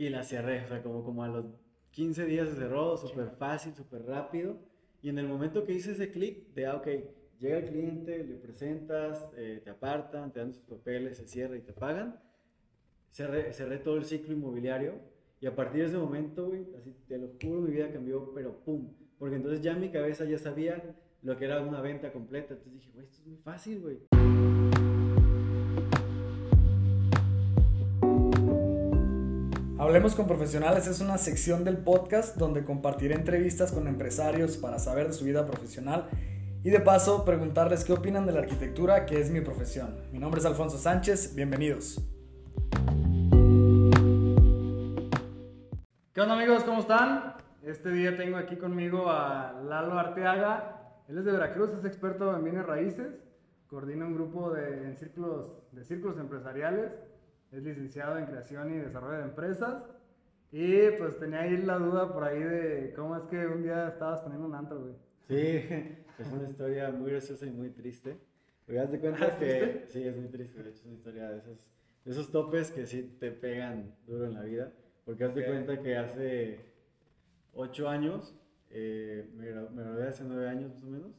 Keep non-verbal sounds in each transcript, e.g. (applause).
Y la cerré, o sea, como, como a los 15 días se cerró, súper fácil, súper rápido. Y en el momento que hice ese clic de, ah, ok, llega el cliente, le presentas, eh, te apartan, te dan sus papeles, se cierra y te pagan, cerré, cerré todo el ciclo inmobiliario. Y a partir de ese momento, güey, así te lo juro, mi vida cambió, pero pum. Porque entonces ya en mi cabeza ya sabía lo que era una venta completa. Entonces dije, güey, esto es muy fácil, güey. Hablemos con Profesionales es una sección del podcast donde compartiré entrevistas con empresarios para saber de su vida profesional y de paso preguntarles qué opinan de la arquitectura, que es mi profesión. Mi nombre es Alfonso Sánchez, bienvenidos. ¿Qué onda amigos? ¿Cómo están? Este día tengo aquí conmigo a Lalo Arteaga. Él es de Veracruz, es experto en bienes raíces, coordina un grupo de, círculos, de círculos empresariales es licenciado en creación y desarrollo de empresas. Y pues tenía ahí la duda por ahí de cómo es que un día estabas poniendo un antro, güey. Sí, (laughs) es una historia muy graciosa y muy triste. Porque haz de cuenta ¿Ah, que. Sí, es muy triste. De hecho, es una historia de esos, de esos topes que sí te pegan duro en la vida. Porque haz de cuenta que hace ocho años, eh, me, me gradué hace nueve años más o menos.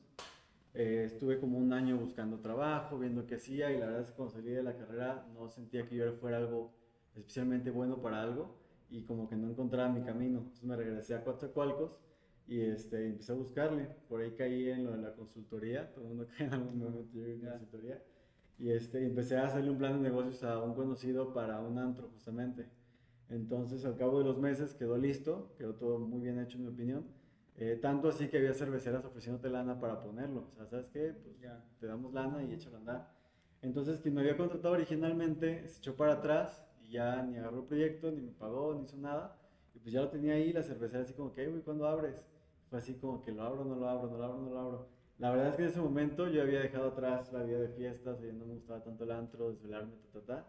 Eh, estuve como un año buscando trabajo, viendo qué hacía y la verdad es que cuando salí de la carrera no sentía que yo fuera algo especialmente bueno para algo y como que no encontraba mi camino. Entonces me regresé a Coatzacoalcos y este, empecé a buscarle. Por ahí caí en lo de la consultoría, todo el mundo (laughs) cae en algún momento yo en consultoría. Y este, empecé a hacerle un plan de negocios a un conocido para un antro justamente. Entonces al cabo de los meses quedó listo, quedó todo muy bien hecho en mi opinión eh, tanto así que había cerveceras ofreciéndote lana para ponerlo. O sea, ¿sabes qué? Pues ya, te damos lana y échalo a andar. Entonces, quien me había contratado originalmente se echó para atrás y ya ni agarró el proyecto, ni me pagó, ni hizo nada. Y pues ya lo tenía ahí, la cervecera así como que, güey, ¿cuándo abres? Fue así como que lo abro, no lo abro, no lo abro, no lo abro. La verdad es que en ese momento yo había dejado atrás la vida de fiestas, y no me gustaba tanto el antro, desvelarme, ta, ta, ta.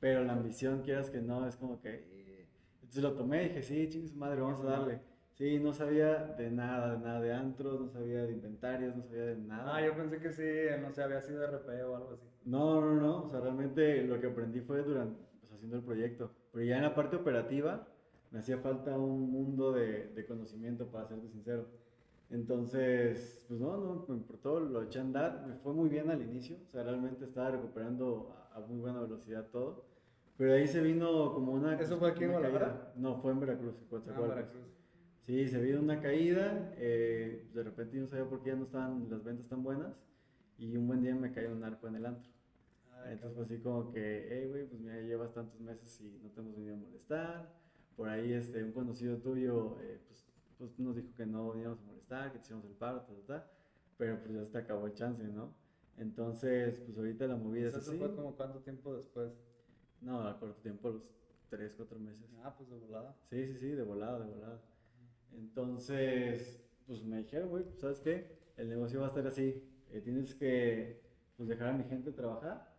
Pero la ambición, quieras que no, es como que... Eh. Entonces lo tomé y dije, sí, chingos madre, vamos a darle. Sí, no sabía de nada, de nada de antros, no sabía de inventarios, no sabía de nada. Ah, yo pensé que sí, no sé, había sido RP o algo así. No, no, no, o sea, realmente lo que aprendí fue durante, pues, haciendo el proyecto. Pero ya en la parte operativa me hacía falta un mundo de, de conocimiento, para serte sincero. Entonces, pues no, no, me importó, lo eché a andar, me fue muy bien al inicio, o sea, realmente estaba recuperando a, muy buena velocidad todo. Pero ahí se vino como una... ¿Eso fue aquí en Guadalajara? No, fue en Veracruz, en ah, Veracruz. Sí, se vio una caída, eh, de repente yo no sabía por qué ya no estaban las ventas tan buenas y un buen día me cayó un narco en el antro. Entonces fue así como que, hey, güey, pues mira, llevas tantos meses y no te hemos venido a molestar. Por ahí este, un conocido tuyo eh, pues, pues, nos dijo que no veníamos a molestar, que te hiciéramos el paro, ta, ta, pero pues ya se te acabó el chance, ¿no? Entonces, pues ahorita la movida es así. ¿Eso fue como cuánto tiempo después? No, a corto tiempo, los 3, 4 meses. Ah, pues de volada. Sí, sí, sí, de volada, de volada. Entonces, pues me dijeron, güey, ¿sabes qué? El negocio va a estar así. Eh, tienes que pues, dejar a mi gente trabajar.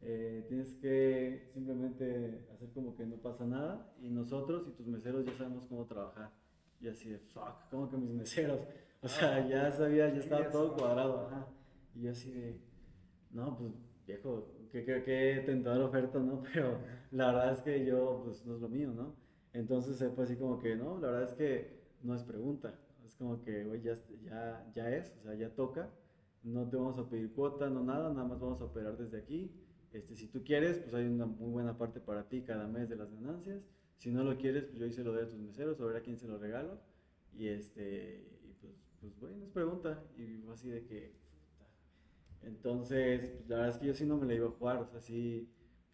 Eh, tienes que simplemente hacer como que no pasa nada. Y nosotros y tus meseros ya sabemos cómo trabajar. Y así de, fuck, como que mis meseros. (laughs) O sea, ya sabía, ya estaba todo cuadrado. Ajá. Y yo así de, no, pues viejo, qué, qué, qué tentadora oferta, ¿no? (laughs) Pero la verdad es que yo, pues no es lo mío, ¿no? Entonces fue así como que, no, la verdad es que no es pregunta. Es como que, güey, ya, ya, ya es, o sea, ya toca. No te vamos a pedir cuota, no nada, nada más vamos a operar desde aquí. Este, si tú quieres, pues hay una muy buena parte para ti cada mes de las ganancias. Si no lo quieres, pues yo hice lo de tus meseros, a ver a quién se lo regalo. Y este, y pues, pues, güey, no es pregunta. Y fue así de que, entonces, pues, la verdad es que yo sí no me la iba a jugar, o sea, sí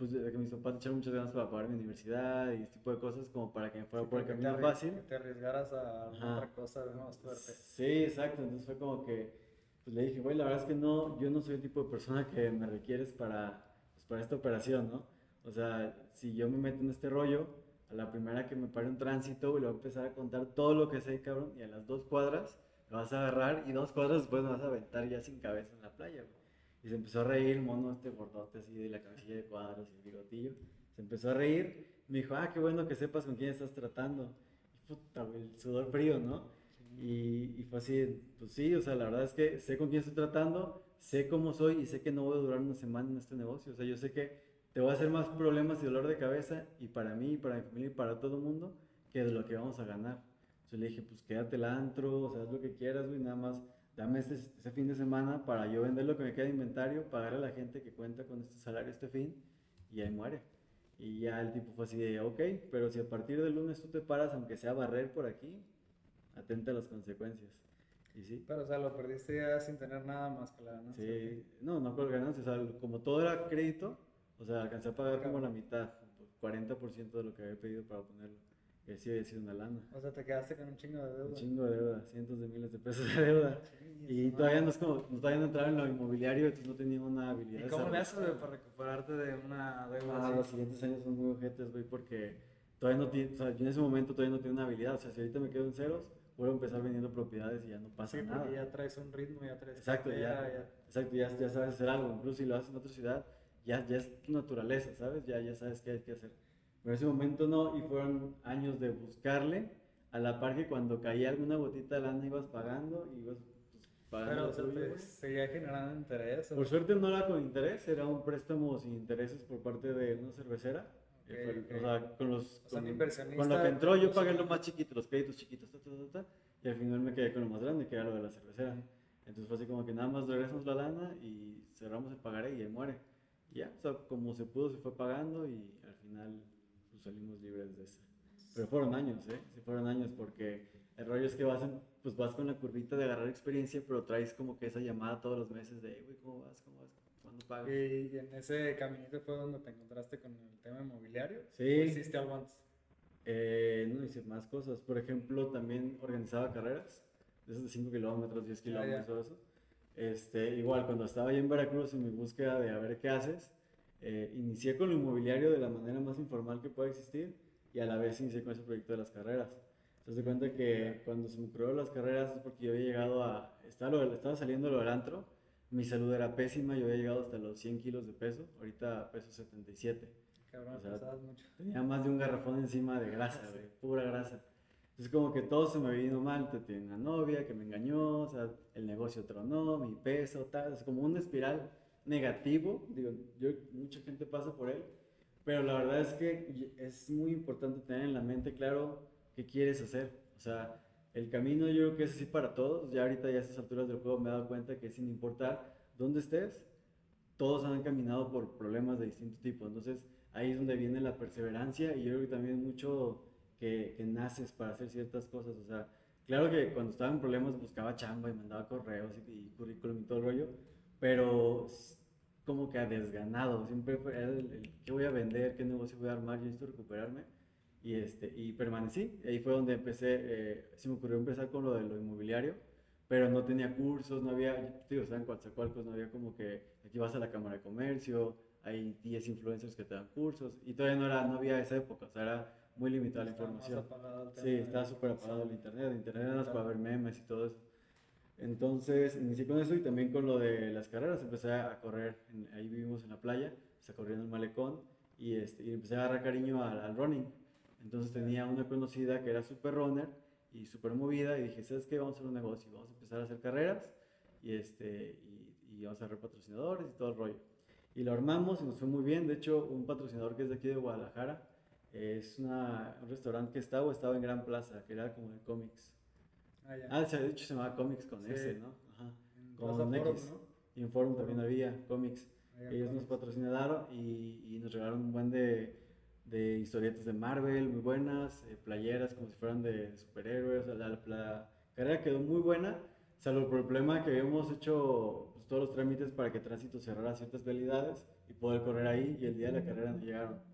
pues de que mis papás echaron muchas ganas para pagar mi universidad y este tipo de cosas como para que me fuera por el camino fácil. Que te arriesgaras a otra cosa de más fuerte. Sí, exacto, entonces fue como que pues le dije, güey, la verdad es que no, yo no soy el tipo de persona que me requieres para, pues, para esta operación, ¿no? O sea, si yo me meto en este rollo, a la primera que me pare un tránsito, y le voy a empezar a contar todo lo que sé, cabrón, y a las dos cuadras lo vas a agarrar y dos cuadras después me vas a aventar ya sin cabeza en la playa, güey. Y se empezó a reír, mono este gordote así de la cabecilla de cuadros y el bigotillo. Se empezó a reír. Me dijo, ah, qué bueno que sepas con quién estás tratando. Y puta, güey, el sudor frío, ¿no? Y, y, fue así, pues sí, o sea, la verdad es que sé con quién estoy tratando, sé cómo soy y sé que no voy a durar una semana en este negocio. O sea, yo sé que te va a hacer más problemas y dolor de cabeza y para mí, y para mi familia y para todo el mundo que de lo que vamos a ganar. Entonces le dije, pues quédate el antro, o sea, haz lo que quieras, güey, nada más dame este, ese fin de semana para yo vender lo que me queda de inventario, pagarle a la gente que cuenta con este salario este fin y ahí muere. Y ya el tipo fue así de, ok, pero si a partir del lunes tú te paras, aunque sea barrer por aquí, atenta a las consecuencias. Y sí. Pero, o sea, lo perdiste ya sin tener nada más que la ganancia. Sí, no, no con ganancia, o sea, como todo era crédito, o sea, alcancé a pagar como la mitad, 40% de lo que había pedido para ponerlo. Y así había sido una lana. O sea, te quedaste con un chingo de deuda. Un chingo de deuda, cientos de miles de pesos de deuda. y todavía no es como, todavía no entraba en lo inmobiliario, entonces no tenía una habilidad. ¿Y cómo le haces, para recuperarte de una deuda? Ah, los siguientes años son muy ojetes, güey, porque todavía no tiene, o sea, yo en ese momento todavía no tengo una habilidad. O sea, si ahorita me quedo en ceros, puedo empezar vendiendo propiedades y ya no pasa sí, nada. ya traes un ritmo, ya traes. Exacto, ya, ya, Exacto, ya, ya sabes hacer algo. Incluso si lo haces en otra ciudad, ya, ya es tu naturaleza, ¿sabes? Ya, ya sabes qué hay que hacer. Pero en ese momento no, y fueron años de buscarle, a la par que cuando caía alguna gotita de lana ibas pagando y ibas pues, pagando. Pero te seguía generando interés. Por suerte no era con interés, era un préstamo sin intereses por parte de una cervecera. Eh, o sea, con los. con, lo que entró, yo pagué lo más chiquito, los créditos chiquitos, y al final me quedé con lo más grande, que era lo de la cervecera. Entonces fue así como que nada más regresamos la lana y cerramos el pagaré y ahí muere. Y ya, o sea, como se pudo, se fue pagando y al final salimos libres de eso. Pero fueron años, ¿eh? Sí, fueron años porque el rollo es que vas, pues vas con la curvita de agarrar experiencia, pero traes como que esa llamada todos los meses de, güey, ¿cómo vas? ¿Cómo vas? ¿Cuándo pagas? ¿Y en ese caminito fue donde te encontraste con el tema inmobiliario? Sí. ¿O hiciste algo antes? Eh, no, hice más cosas. Por ejemplo, también organizaba carreras, de esos de 5 kilómetros, 10 kilómetros, todo eso. Este, igual, cuando estaba allá en Veracruz en mi búsqueda de a ver qué haces, eh, inicié con lo inmobiliario de la manera más informal que pueda existir y a la vez inicié con ese proyecto de las carreras. Entonces, de cuenta que cuando se me ocurrió las carreras es porque yo había llegado a. Estaba, lo, estaba saliendo lo del antro, mi salud era pésima, yo había llegado hasta los 100 kilos de peso, ahorita peso 77. Cabrón, o sea, mucho. Tenía más de un garrafón encima de grasa, güey, pura grasa. Entonces, como que todo se me vino mal. Tenía una novia que me engañó, o sea, el negocio tronó, mi peso, tal. Es como una espiral negativo, digo, yo, mucha gente pasa por él, pero la verdad es que es muy importante tener en la mente claro qué quieres hacer. O sea, el camino yo creo que es así para todos. Ya ahorita, ya a estas alturas del juego, me he dado cuenta que sin importar dónde estés, todos han caminado por problemas de distinto tipo. Entonces, ahí es donde viene la perseverancia y yo creo que también mucho que, naces para hacer ciertas cosas. O sea, claro que cuando estaba en problemas buscaba chamba y mandaba correos y, y currículum y todo el rollo pero como que a desganado, siempre fue el, qué voy a vender, qué negocio voy a armar, yo necesito recuperarme. Y, este, y permanecí, ahí fue donde empecé, eh, se me ocurrió empezar con lo de lo inmobiliario, pero no tenía cursos, no había, digo, estaba en Coatzacoalcos, no había como que aquí vas a la Cámara de Comercio, hay 10 influencers que te dan cursos y todavía no, era, no había esa época, o sea, era muy limitada la información. Sí, estaba súper apagado el internet, el internet era para ver memes y todo eso. Entonces inicié con eso y también con lo de las carreras. Empecé a correr, ahí vivimos en la playa, empecé en el malecón y, este, y empecé a agarrar cariño al, running. Entonces tenía una conocida que era super runner y super movida y dije, ¿sabes qué? Vamos a hacer un negocio, vamos a empezar a hacer carreras y, este, y, y vamos a hacer patrocinadores y todo el rollo. Y lo armamos y nos fue muy bien. De hecho, un patrocinador que es de aquí de Guadalajara es una, un restaurante que estaba estaba en Gran Plaza, que era como de cómics. Ah, ah de hecho se llamaba Comics con S, ¿no? Ajá. Con X. Y en Forum también había cómics. Ellos nos patrocinaron y, y, nos regalaron un buen de, de historietas de Marvel muy buenas, eh, playeras como si fueran de superhéroes. La, la, carrera quedó muy buena, salvo por el problema que habíamos hecho pues, todos los trámites para que Tránsito cerrara ciertas vialidades y poder correr ahí y el día de la carrera no llegaron.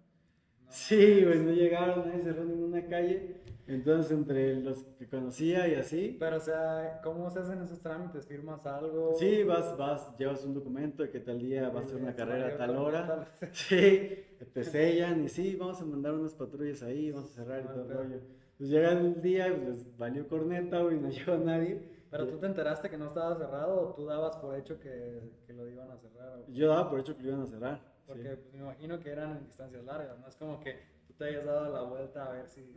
(laughs) Sí, güey, no llegaron, nadie cerró ninguna calle. Entonces, entre los que conocía y así. Pero, o sea, ¿cómo se hacen esos trámites? ¿Firmas algo? Sí, vas, vas, llevas un documento de que tal día vas a hacer una carrera a tal hora. (laughs) Sí, te sellan y sí, vamos a mandar unas patrullas ahí, vamos a cerrar y ah, todo el rollo. Pues llega el día, pues valió corneta, güey, no (laughs) llegó nadie. ¿Pero tú te enteraste que no estaba cerrado o tú dabas por hecho que, que lo iban a cerrar? Yo daba por hecho que lo iban a cerrar. Porque pues, me imagino que eran en distancias largas, no es como que te hayas dado la vuelta a ver si...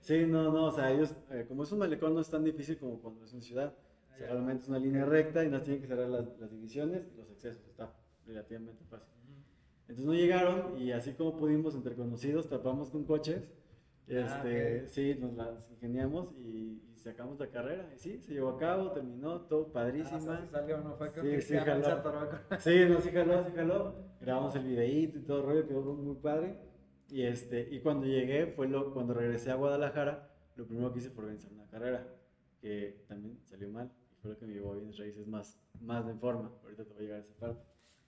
Sí, no, no, o sea, ellos, eh, como es un malecón, no es tan difícil como cuando es una ciudad. realmente es una línea recta y no tienen que cerrar las, las, divisiones y los accesos, está relativamente fácil. Entonces no llegaron y así como pudimos, entre conocidos, tapamos con coches. Ah, Este, Sí, nos las ingeniamos y sacamos la carrera. Y sí, se llevó a cabo, terminó, todo Ah, padrísima. o sea, sí salió, no fue Sí, que sí, jaló. Sí, no, sí jaló, sí jaló. Grabamos el videíto y todo el rollo, quedó muy padre. Y, este, y cuando llegué, fue lo, cuando regresé a Guadalajara, lo primero que hice fue organizar una carrera, que también salió mal. Y fue lo que me llevó a bienes raíces más, más de forma. Ahorita te voy a llegar a esa parte.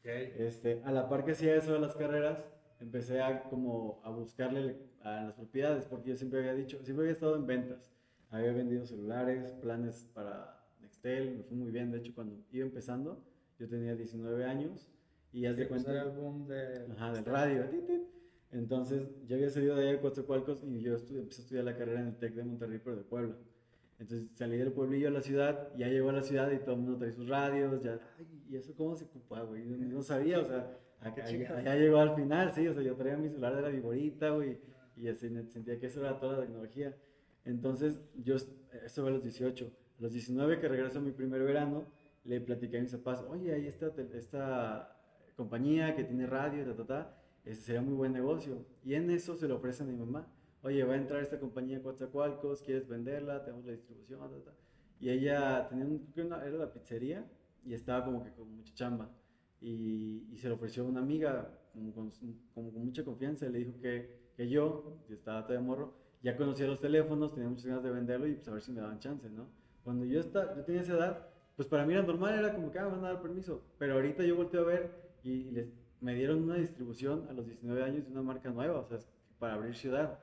Este, a la par que hacía eso de las carreras, empecé a, como, a buscarle a las propiedades, porque yo siempre había dicho, siempre había estado en ventas. Había vendido celulares, planes para Nextel, me fue muy bien. De hecho, cuando iba empezando, yo tenía 19 años y haz de pues cuenta... el boom de... Ajá, del radio. Entonces, yo había salido de ahí a Coatzacoalcos y yo empecé a estudiar la carrera en el TEC de Monterrey, pero de Puebla. Entonces, salí del pueblillo a la ciudad, ya llegó a la ciudad y todo el mundo trae sus radios, ya, ay, ¿y eso cómo se ocupa, güey? Yo no (laughs) sabía, o sea, acá- Qué allá, llegó al final, sí, o sea, yo traía mi celular de la viborita, güey, y así sentía que eso era toda la tecnología. Entonces, yo, eso fue a los 18. A los 19 que regreso a mi primer verano, le platiqué a mis papás, oye, ahí está esta compañía que tiene radio, ta, ta, ta, ese sería muy buen negocio. Y en eso se lo ofrecen a mi mamá, oye, va a entrar esta compañía Coatzacoalcos, ¿quieres venderla? Tenemos la distribución, ta, ta. Y ella tenía un, una- era la pizzería y estaba como que con mucha chamba. Y, se lo ofreció a una amiga como con, como con mucha confianza. y Le dijo que, que yo, que estaba todavía morro, ya conocía los teléfonos, tenía muchas ganas de venderlo y pues a ver si me daban chance, ¿no? Cuando yo, esta, yo tenía esa edad, pues para mí era normal, era como que ah, me van a dar permiso. Pero ahorita yo volteo a ver y, y les, me dieron una distribución a los 19 años de una marca nueva, o sea, para abrir ciudad.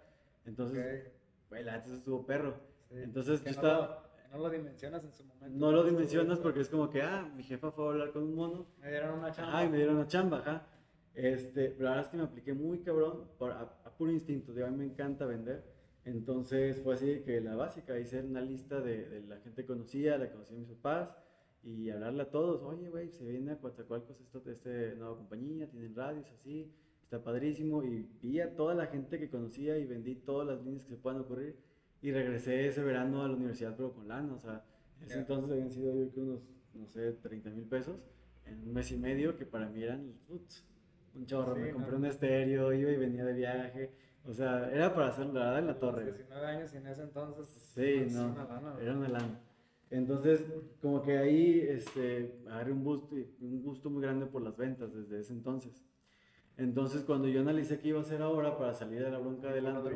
Entonces, Ok, güey, la neta eso estuvo perro. sí. Entonces, yo no estaba... lo- no lo dimensionas en su momento. No lo dimensionas porque es como que, ah, mi jefa fue a hablar con un mono Me dieron una chamba. Ay, me dieron una chamba, ajá. Este, pero la verdad es que me apliqué muy cabrón por, a, a puro instinto. Digo, a mí me encanta vender. Entonces fue así que la básica, hice una lista de, de la gente que conocía, la conocía mis papás, y hablarle a todos. Oye, güey, se viene a Coatzacoalcos esta este nueva compañía, tienen radios así, está padrísimo. Y vi a toda la gente que conocía y vendí todas las líneas que se puedan ocurrir. Y regresé ese verano a la universidad, pero con lana. O sea, en ese entonces habían sido yo que unos, no sé, 30 mil pesos en un mes y medio, que para mí eran putz, un chorro. Sí, me no. compré un estéreo, iba y venía de viaje. O sea, era para hacer la verdad en la Los torre. 19 años y en ese entonces. Sí, es no, una lana, era una lana. Entonces, como que ahí este, agarré un gusto, un gusto muy grande por las ventas desde ese entonces. Entonces, cuando yo analicé qué iba a hacer ahora para salir de la bronca del antro.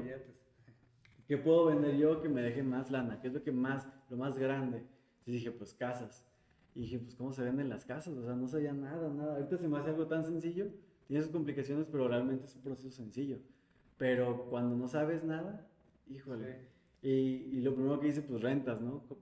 ¿qué puedo vender yo que me deje más lana? ¿Qué es lo que más, lo más grande? Y dije, pues casas. Y dije, pues ¿cómo se venden las casas? O sea, no sabía nada, nada. Ahorita se me hace algo tan sencillo, tiene sus complicaciones, pero realmente es un proceso sencillo. Pero cuando no sabes nada, híjole. Y, y lo primero que hice, pues rentas, ¿no? Pues,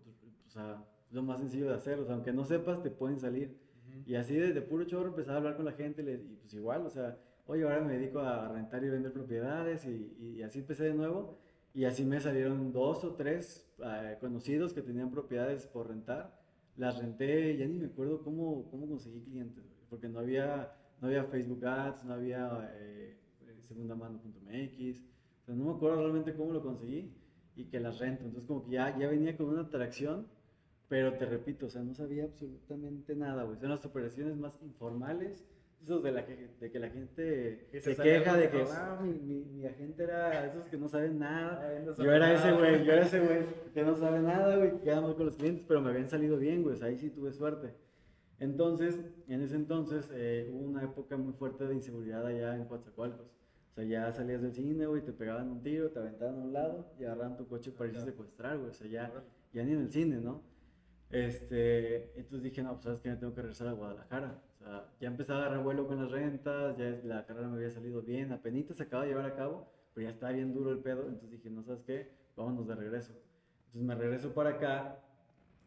O sea, lo más sencillo de hacer. O sea, aunque no sepas, te pueden salir. Ujú. Y así de, de puro chorro empezaba a hablar con la gente y pues igual, o sea, oye, ahora me dedico a rentar y vender propiedades y, y así empecé de nuevo. Y así me salieron dos o tres eh, conocidos que tenían propiedades por rentar. Las renté, ya ni me acuerdo cómo, cómo conseguí clientes, porque no había, no había Facebook Ads, no había eh, segundamano.mx, o sea, no me acuerdo realmente cómo lo conseguí y que las rento. Entonces como que ya, ya venía con una atracción pero te repito, o sea, no sabía absolutamente nada, güey. Son las operaciones más informales, esos de, la que, de que la gente se queja de que no ah, mi, mi, mi agente era esos que no saben nada. Ah, viendo Yo era ese celular. güey, yo era ese güey que no sabe nada, güey, que mal con los clientes, pero me habían salido bien, güey, o sea, ahí sí tuve suerte. Entonces, en ese entonces eh, hubo una época muy fuerte de inseguridad allá en Coatzacoalcos. O sea, ya salías del cine, güey, te pegaban un tiro, te aventaban a un lado y agarraban tu coche para irse a secuestrar, güey. O sea, ya, ya ni en el cine, ¿no? Este, entonces dije, no, pues sabes que me tengo que regresar a Guadalajara. O sea, ya empezaba a agarrar vuelo con las rentas, ya la carrera me había salido bien, apenas se acaba de llevar a cabo, pero ya estaba bien duro el pedo. Entonces dije, no sabes qué, vámonos de regreso. Entonces me regreso para acá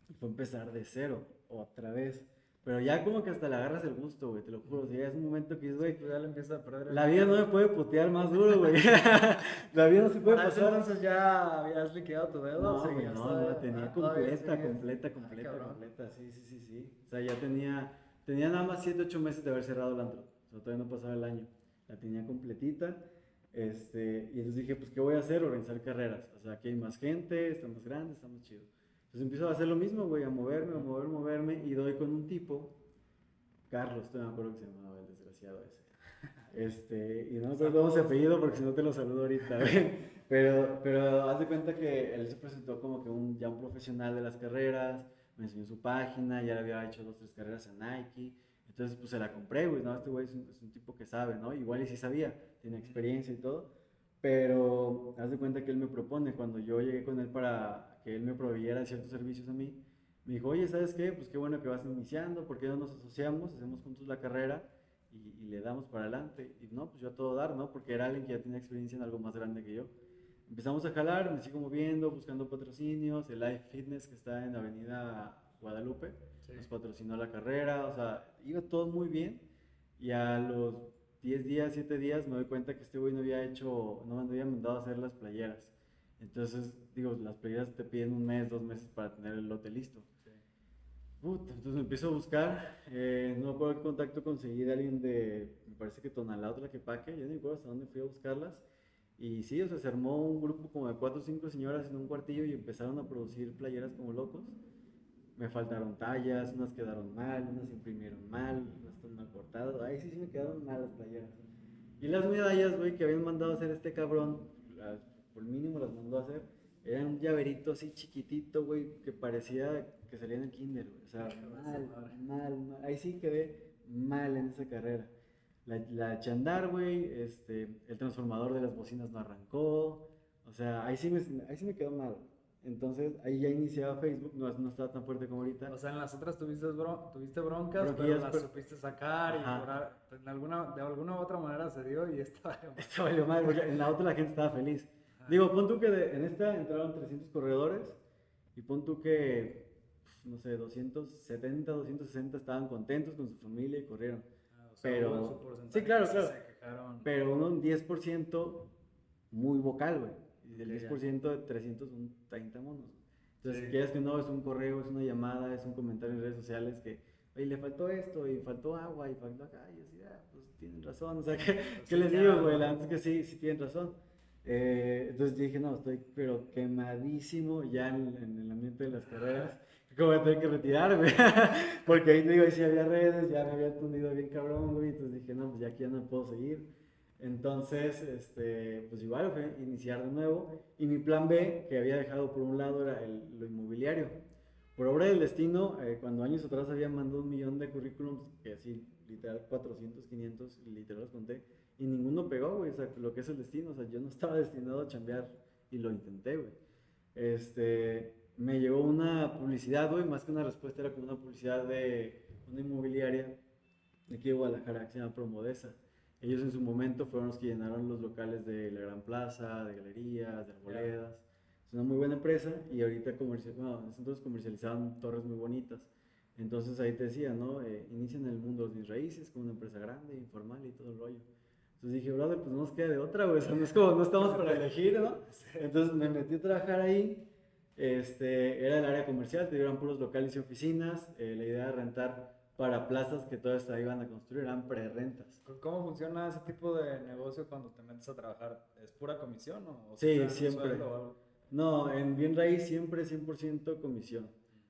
y fue empezar de cero, otra vez. Pero ya como que hasta le agarras el gusto, güey, te lo juro. O sea, ya es un momento que dices, güey, Pues ya le empieza a perder. la vida no me puede putear más duro, güey. (laughs) la vida no se puede pasar. entonces ya habías liquidado tu deuda. No, güey, no, la tenía ah, completa, completa, Ah, completa, completa, sí, sí, sí, sí. O sea, ya tenía, tenía nada más 7, 8 meses de haber cerrado el antro. O sea, todavía no pasaba el año. La tenía completita. Este, y entonces dije, pues, ¿qué voy a hacer? Organizar carreras. O sea, aquí hay más gente, está más grande, está más chido. Entonces empiezo a hacer lo mismo, güey, a moverme, a mover, moverme. Y doy con un tipo, Carlos, todavía me acuerdo que se llamaba el desgraciado ese. Este, y no me acuerdo cómo se apellido porque si no te lo saludo ahorita, (laughs) güey. Pero, pero haz de cuenta que él se presentó como que un, ya un profesional de las carreras, me enseñó su página, ya le había hecho dos, tres carreras en Nike. Entonces, pues se la compré, güey, no, este güey es un, es un tipo que sabe, ¿no? Igual y sí sabía, tiene experiencia y todo. Pero haz de cuenta que él me propone, cuando yo llegué con él para que él me proveyera ciertos servicios a mí, me dijo, oye, ¿sabes qué? Pues qué bueno que vas iniciando, ¿por qué no nos asociamos? Hacemos juntos la carrera y, y le damos para adelante. Y no, pues yo a todo dar, ¿no? Porque era alguien que ya tenía experiencia en algo más grande que yo. Empezamos a jalar, me sigo moviendo, buscando patrocinios, el Life Fitness que está en Avenida Guadalupe, Sí. nos patrocinó la carrera, o sea, iba todo muy bien. Y a los 10 días, 7 días, me doy cuenta que este güey no había hecho, no me había mandado a hacer las playeras. Entonces, digo, las playeras te piden un mes, dos meses para tener el lote listo. Sí. Puta, entonces me empiezo a buscar, eh, no qué contacto conseguí de alguien de, me parece que Tonalá, otra que paque, ya no me acuerdo hasta dónde fui a buscarlas. Y sí, o sea, se armó un grupo como de cuatro o cinco señoras en un cuartillo y empezaron a producir playeras como locos. Me faltaron tallas, unas quedaron mal, unas imprimieron mal, unas están mal cortadas. Ahí sí, sí me quedaron mal las playeras. Y las medallas, güey, que habían mandado a hacer este cabrón, las- por mínimo las mandó a hacer, eran un llaverito así chiquitito, güey, que parecía que salía en el kinder, güey. O sea, mal, mal, mal. Ahí sí quedé mal en esa carrera. La, la eché a andar, güey, este, el transformador de las bocinas no arrancó. O sea, ahí sí me, ahí sí me quedó mal. Entonces, ahí ya iniciaba Facebook, no, no estaba tan fuerte como ahorita. O sea, en las otras tuviste, bron- tuviste broncas, pero Bronquillas, las pero- supiste sacar y Ajá. por a- pues, de, alguna, de alguna u otra manera se dio y esta Esto valió (laughs) mal, porque en la otra la gente estaba feliz. Digo, pon tú que de- en esta entraron 300 corredores y pon tú que, pf, no sé, 270, 260 estaban contentos con su familia y corrieron. Ah, o sea, Pero- sí, claro, que claro. Se quejaron. Pero un 10% muy vocal, güey. Y del ya. 10% de 300 son 30 monos. Entonces, Sí. quieras que no, es un correo, es una llamada, es un comentario en redes sociales que, oye, le faltó esto, y faltó agua, y faltó acá, y así, ah, pues tienen razón. O sea, (laughs) ¿qué, Pues ¿qué sí, les digo, güey? ¿no? La neta es que sí, sí tienen razón. Eh, entonces dije, no, estoy pero quemadísimo ya en, en el ambiente de las carreras. Que voy a tener que retirarme. (laughs) Porque ahí digo, ahí sí había redes, ya me había tundido bien cabrón, güey. Entonces dije, no, pues ya aquí ya no puedo seguir. Entonces, este, pues igual fue iniciar de nuevo. Y mi plan B, que había dejado por un lado, era el- lo inmobiliario. Por obra del destino, eh, cuando años atrás había mandado un millón de currículums, que así, literal, 400, 500, literal los conté, y ninguno pegó, güey, o sea, lo que es el destino, o sea, yo no estaba destinado a chambear y lo intenté, güey. Este, me llegó una publicidad, güey, más que una respuesta, era como una publicidad de una inmobiliaria de aquí de Guadalajara, que se llama Promodesa. Ellos en su momento fueron los que llenaron los locales de la Gran Plaza, de galerías, de arboledas. Es una muy buena empresa y ahorita comercial, bueno, entonces comercializaban torres muy bonitas. Entonces ahí te decía, ¿no? Eh, inician el mundo de mis raíces con una empresa grande, informal y todo el rollo. Entonces dije, brother, pues no nos queda de otra, güey. (laughs) O sea, no es como, no estamos para elegir, ¿no? Entonces me metí a trabajar ahí. Este, era el área comercial, te dieron puros locales y oficinas. eh, la idea era rentar para plazas que todavía se iban a construir, eran pre-rentas. ¿Cómo funciona ese tipo de negocio cuando te metes a trabajar? ¿Es pura comisión o, o Sí, siempre. No, en bien raíz siempre 100% comisión.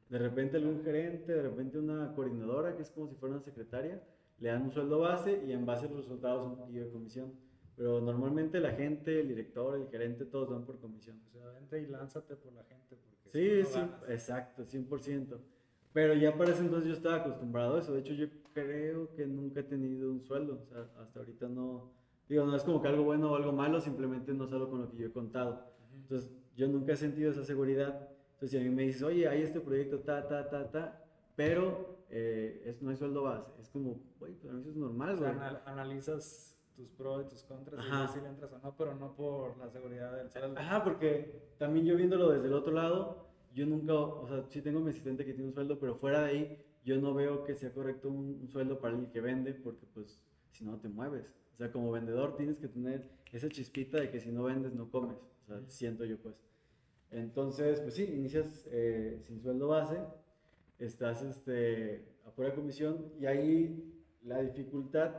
De repente algún gerente, de repente una coordinadora, que es como si fuera una secretaria, le dan un sueldo base y en base a los resultados un poquillo de comisión. Pero normalmente la gente, el director, el gerente, todos van por comisión. O sea, vente y lánzate por la gente. Porque Sí, si no, sí, exacto, 100%. Pero ya para ese entonces yo estaba acostumbrado a eso. De hecho, yo creo que nunca he tenido un sueldo. O sea, hasta ahorita no. Digo, no es como que algo bueno o algo malo, simplemente no es algo con lo que yo he contado. Entonces, yo nunca he sentido esa seguridad. Entonces, si a mí me dices, oye, hay este proyecto, ta, ta, ta, ta, pero eh, es, no hay sueldo base. Es como, güey, para mí eso es normal, O sea, güey. anal- analizas tus pros y tus contras y Ajá. ves si le entras o no, pero no por la seguridad del sueldo. Ajá, porque también yo viéndolo desde el otro lado, yo nunca, o sea, sí tengo mi asistente que tiene un sueldo, pero fuera de ahí, yo no veo que sea correcto un, un sueldo para alguien que vende, porque pues si no te mueves. O sea, como vendedor tienes que tener esa chispita de que si no vendes no comes. O sea, siento yo pues. Entonces, pues sí, inicias eh, sin sueldo base, estás este, a pura comisión y ahí la dificultad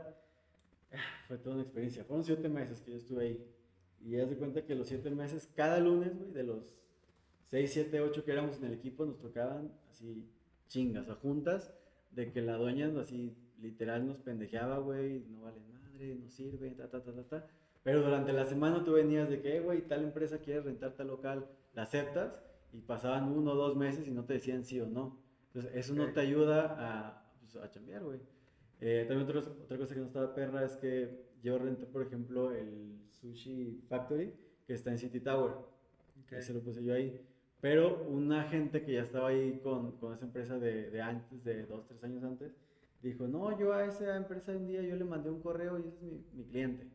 ah, fue toda una experiencia. Fueron siete meses que yo estuve ahí. Y haz de cuenta que los siete meses, cada lunes, güey, de los seis, siete, ocho que éramos en el equipo, nos tocaban así chingas, a juntas, de que la doña así literal nos pendejeaba, güey, no vale madre, no sirve, ta, ta, ta, ta, ta. Pero durante la semana tú venías de que, eh, güey, tal empresa quiere rentar tal local, la aceptas y pasaban uno o dos meses y no te decían sí o no. Entonces, eso no te ayuda a, pues, a chambear, güey. Eh, también otra, otra cosa que no estaba perra es que yo renté, por ejemplo, el Sushi Factory, que está en City Tower. Ok. Ese lo puse yo ahí. Pero una gente que ya estaba ahí con, con esa empresa de, de antes, de dos, tres años antes, dijo, no, yo a esa empresa un día yo le mandé un correo y ese es mi, mi cliente.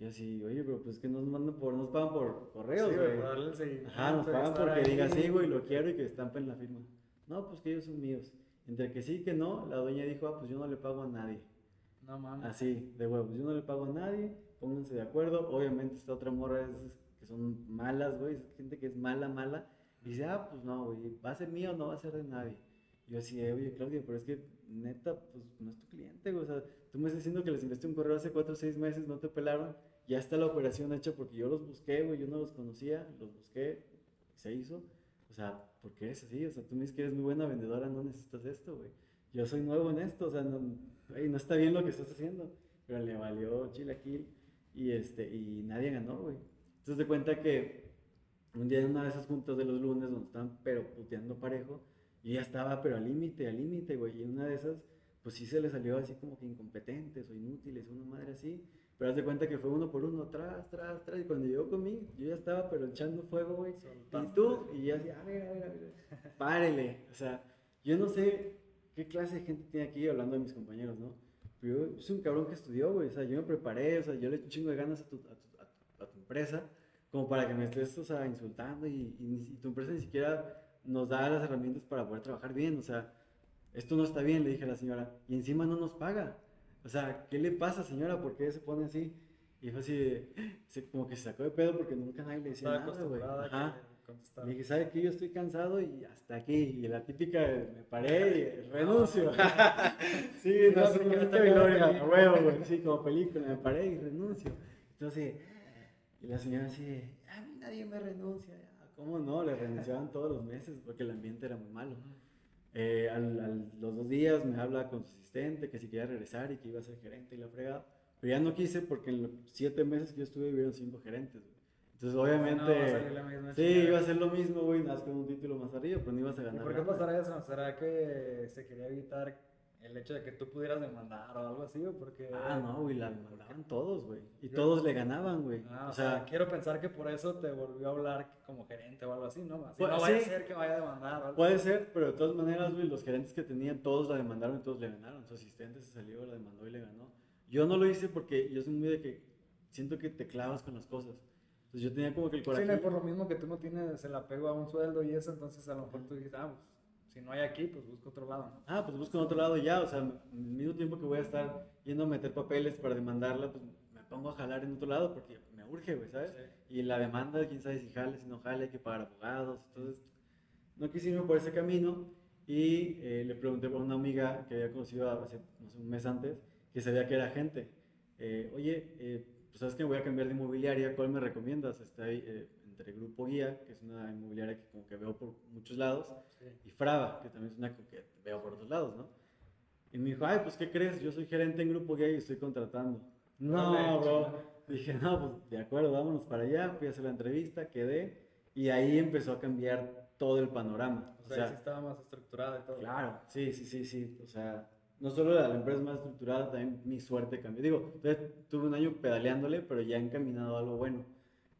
Y así, oye, pero pues que nos mandan por, nos pagan por correos, Sí, güey. Ajá, nos pagan porque diga sí, güey, lo quiero y que estampen la firma. No, pues que ellos son míos. Entre que sí y que no, la dueña dijo, ah, pues yo no le pago a nadie. No mames. Así, de huevos, yo no le pago a nadie, pónganse de acuerdo. Obviamente esta otra morra es que son malas, güey, gente que es mala, mala. Y dice, ah, pues no, güey, va a ser mío, no va a ser de nadie. Y yo así, de, oye, Claudia, pero es que neta, pues no es tu cliente, güey. O sea, tú me estás diciendo que les enviaste un correo hace cuatro o seis meses, no te pelaron. Ya está la operación hecha porque yo los busqué, güey, yo no los conocía, los busqué, se hizo. O sea, ¿por qué es así? O sea, tú me dices que eres muy buena vendedora, no necesitas esto, güey. Yo soy nuevo en esto, o sea, no, no está bien lo que estás haciendo. Pero le valió chilaquil y, este, y nadie ganó, güey. Entonces, de cuenta que un día en una de esas juntas de los lunes donde estaban pero puteando parejo, yo ya estaba pero al límite, al límite, güey. Y en una de esas, pues sí se le salió así como que incompetentes o inútiles, una madre así. Pero haz de cuenta que fue uno por uno, tras, tras, tras. Y cuando llegó conmigo, yo ya estaba pero echando fuego, güey. Y tú, y yo así, a ver, a ver, a ver, (laughs) párele. O sea, yo no sé qué clase de gente tiene aquí hablando de mis compañeros, ¿no? Pero yo soy un cabrón que estudió, güey. O sea, yo me preparé, o sea, yo le eché un chingo de ganas a tu, a tu, a tu- a tu empresa como para que me estés, o sea, insultando y, y y tu empresa ni siquiera nos da las herramientas para poder trabajar bien. O sea, esto no está bien, le dije a la señora. Y encima no nos paga. O sea, ¿qué le pasa, señora? ¿Por qué se pone así? Y fue así, de- se- como que se sacó de pedo porque nunca nadie le decía nada, güey. Ajá. Le dije, ¿sabe qué? Yo estoy cansado y hasta aquí. Y la típica, me paré y (laughs) renuncio. (laughs) (laughs) sí, no, No, hasta que gloria, huevo, güey. Sí, como película, me paré y renuncio. Entonces, y la señora así, de, a mí nadie me renuncia. ¿Cómo no? Le renunciaban todos los meses porque el ambiente era muy malo. Eh, al, al- los dos días me habla con su asistente que si quería regresar y que iba a ser gerente y la fregada. Pero ya no quise porque en los siete meses que yo estuve hubieron cinco gerentes. güey. Entonces, obviamente, No, misma sí, chingada. iba a ser lo mismo, güey, nada con un título más arriba, pero no ibas a ¿Y ganar. por qué pasará eso? ¿Será que se quería evitar el hecho de que tú pudieras demandar o algo así? ¿O porque... Ah, no, güey, la demandaban todos, güey. Y Yo- todos le ganaban, güey. Ah, o sea, quiero pensar que por eso te volvió a hablar como gerente o algo así, ¿no? Así Pues, no vaya sí. a ser que vaya a demandar o algo. puede ser, pero de todas maneras, güey, los gerentes que tenían, todos la demandaron y todos le ganaron. Su asistente se salió, la demandó y le ganó. Yo no lo hice porque yo soy muy de que siento que te clavas con las cosas. Entonces yo tenía como que el Sí, coraje. y por lo mismo que tú no tienes el apego a un sueldo y eso, entonces a lo mejor tú dices, ah, pues si no hay aquí, pues busco otro lado, ¿no? Ah, pues busco en otro lado ya, o sea, al mismo tiempo que voy a estar yendo a meter papeles para demandarla, pues me pongo a jalar en otro lado porque me urge, güey, ¿sabes? Y la demanda, quién sabe si jale, si no jale, hay que pagar abogados, entonces no quise irme por ese camino y eh, le pregunté a una amiga que había conocido hace, no sé, un mes antes, que sabía que era agente, eh, oye, eh, pues sabes que me voy a cambiar de inmobiliaria, ¿cuál me recomiendas? Eh, entre Grupo Guía, que es una inmobiliaria que como que veo por muchos lados, Sí. y Frava, que también es una que veo por otros lados, ¿no? Y me dijo, ay, pues, ¿qué crees? Yo soy gerente en Grupo Gay y estoy contratando. No, bro. Dije, no, pues, de acuerdo, vámonos para allá. Fui a hacer la entrevista, quedé, y ahí empezó a cambiar todo el panorama. O sea, sí estaba más estructurada y todo. Claro, sí, sí, sí, sí. O sea, no solo la, la empresa más estructurada, también mi suerte cambió. Digo, todavía tuve un año pedaleándole, pero ya encaminado a algo bueno.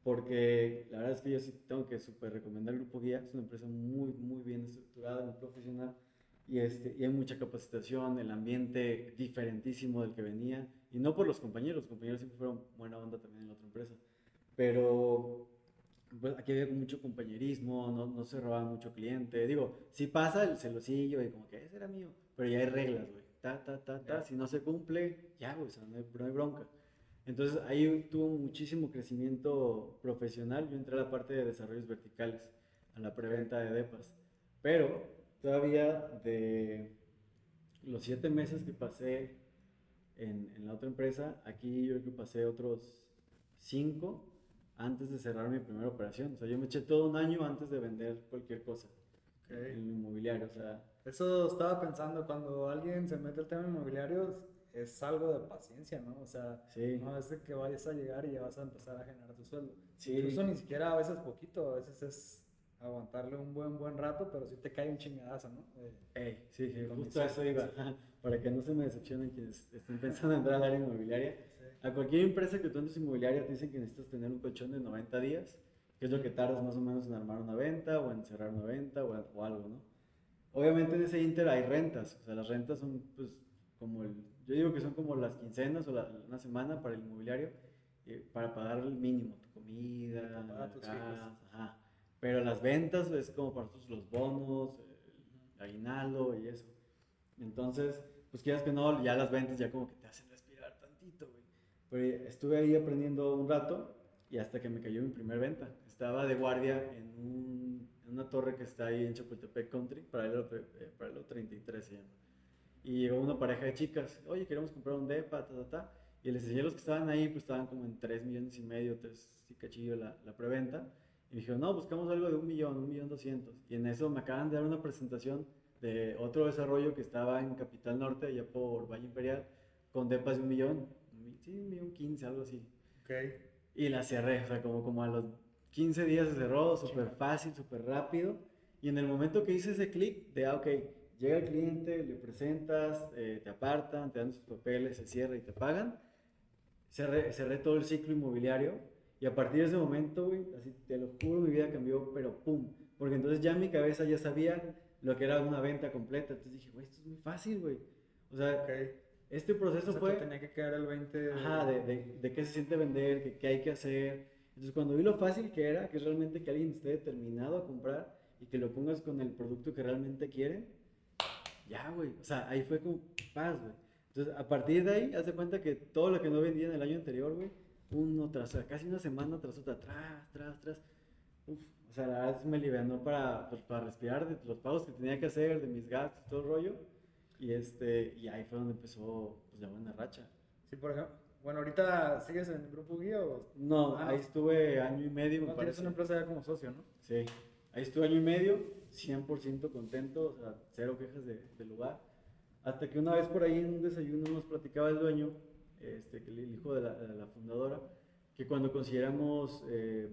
Porque la verdad es que yo sí tengo que súper recomendar el Grupo Guía. Es una empresa muy, muy bien estructurada, muy profesional. Y, este, y hay mucha capacitación, el ambiente diferentísimo del que venía. Y no por los compañeros, los compañeros siempre fueron buena onda también en la otra empresa. Pero pues, aquí había mucho compañerismo, no, no se robaba mucho cliente. Digo, si pasa el celosillo y como que ese era mío, pero ya hay reglas, güey. Ta, ta, ta, ta. Si no se cumple, ya, güey, o sea, no hay, no hay bronca. Entonces ahí tuvo muchísimo crecimiento profesional. Yo entré a la parte de desarrollos verticales, a la preventa de depas. Pero todavía de los siete meses que pasé en, en la otra empresa, aquí yo creo que pasé otros cinco antes de cerrar mi primera operación. O sea, yo me eché todo un año antes de vender cualquier cosa Ok. en el inmobiliario. O sea, Eso estaba pensando, cuando alguien se mete al tema inmobiliario, es algo de paciencia, ¿no? O sea, Sí. no es de que vayas a llegar y ya vas a empezar a generar tu sueldo. Sí. Incluso ni siquiera a veces poquito, a veces es aguantarle un buen, buen rato, pero sí te cae un chingadazo, ¿no? Eh, Ey, sí, sí, justo a eso iba. (laughs) Para que no se me decepcionen quienes estén (laughs) pensando en entrar al área inmobiliaria. A cualquier empresa que tú entres inmobiliaria te dicen que necesitas tener un colchón de 90 días, que es lo que tardas más o menos en armar una venta o en cerrar una venta o, o algo, ¿no? Obviamente en ese inter hay rentas, o sea, las rentas son pues como el, yo digo que son como las quincenas o la- una semana para el inmobiliario, eh, para pagar el mínimo, tu comida, Para pagar tus hijos. ajá. Pero las ventas es como para nosotros los bonos, el aguinaldo y eso. Entonces, pues quieras que no, ya las ventas ya como que te hacen respirar tantito, güey. Pero estuve ahí aprendiendo un rato y hasta que me cayó mi primer venta. Estaba de guardia en, un- en una torre que está ahí en Chapultepec Country, paralelo, eh, paralelo 33 se llama. Y llegó una pareja de chicas, oye, queremos comprar un depa, ta, ta, ta. Y les enseñé los que estaban ahí, pues estaban como en 3 millones y medio, 3 y cachillo la, la preventa. Y me dijeron, no, buscamos algo de un millón, un millón doscientos. Y en eso me acaban de dar una presentación de otro desarrollo que estaba en Capital Norte, allá por Valle Imperial, con depas de un millón, sí, un millón quince, algo así. Ok. Y la cerré, o sea, como, como a los 15 días se cerró, súper fácil, súper rápido. Y en el momento que hice ese clic de, ah, ok, llega el cliente, le presentas, eh, te apartan, te dan sus papeles, se cierra y te pagan, cerré, cerré todo el ciclo inmobiliario. Y a partir de ese momento, güey, así te lo juro, mi vida cambió, pero pum. Porque entonces ya en mi cabeza ya sabía lo que era una venta completa. Entonces dije, güey, esto es muy fácil, güey. O sea, Ok. este proceso O sea, fue... te tenía que caer el 20 de... Ajá, de, de, de qué se siente vender, que, qué hay que hacer. Entonces, cuando vi lo fácil que era, que es realmente que alguien esté determinado a comprar y que lo pongas con el producto que realmente quieren, ya, güey. O sea, ahí fue como paz, güey. Entonces, a partir de ahí, haz de cuenta que todo lo que no vendía en el año anterior, güey, uno tras, casi una semana tras otra, tras, tras, tras. Uf, o sea, la verdad me liberó para, pues, para respirar de los pagos que tenía que hacer, de mis gastos, todo el rollo. Y, este, y ahí fue donde empezó pues, la buena racha. Sí, por ejemplo. Bueno, ahorita sigues en el grupo guía o... No, Ah, ahí estuve año y medio, me No, tienes parece. una empresa ya como socio, ¿no? Sí, ahí estuve año y medio, 100% contento, o sea, cero quejas de- lugar. Hasta que una vez por ahí en un desayuno nos platicaba el dueño, este, el hijo de la, de la fundadora, que cuando consiguiéramos eh,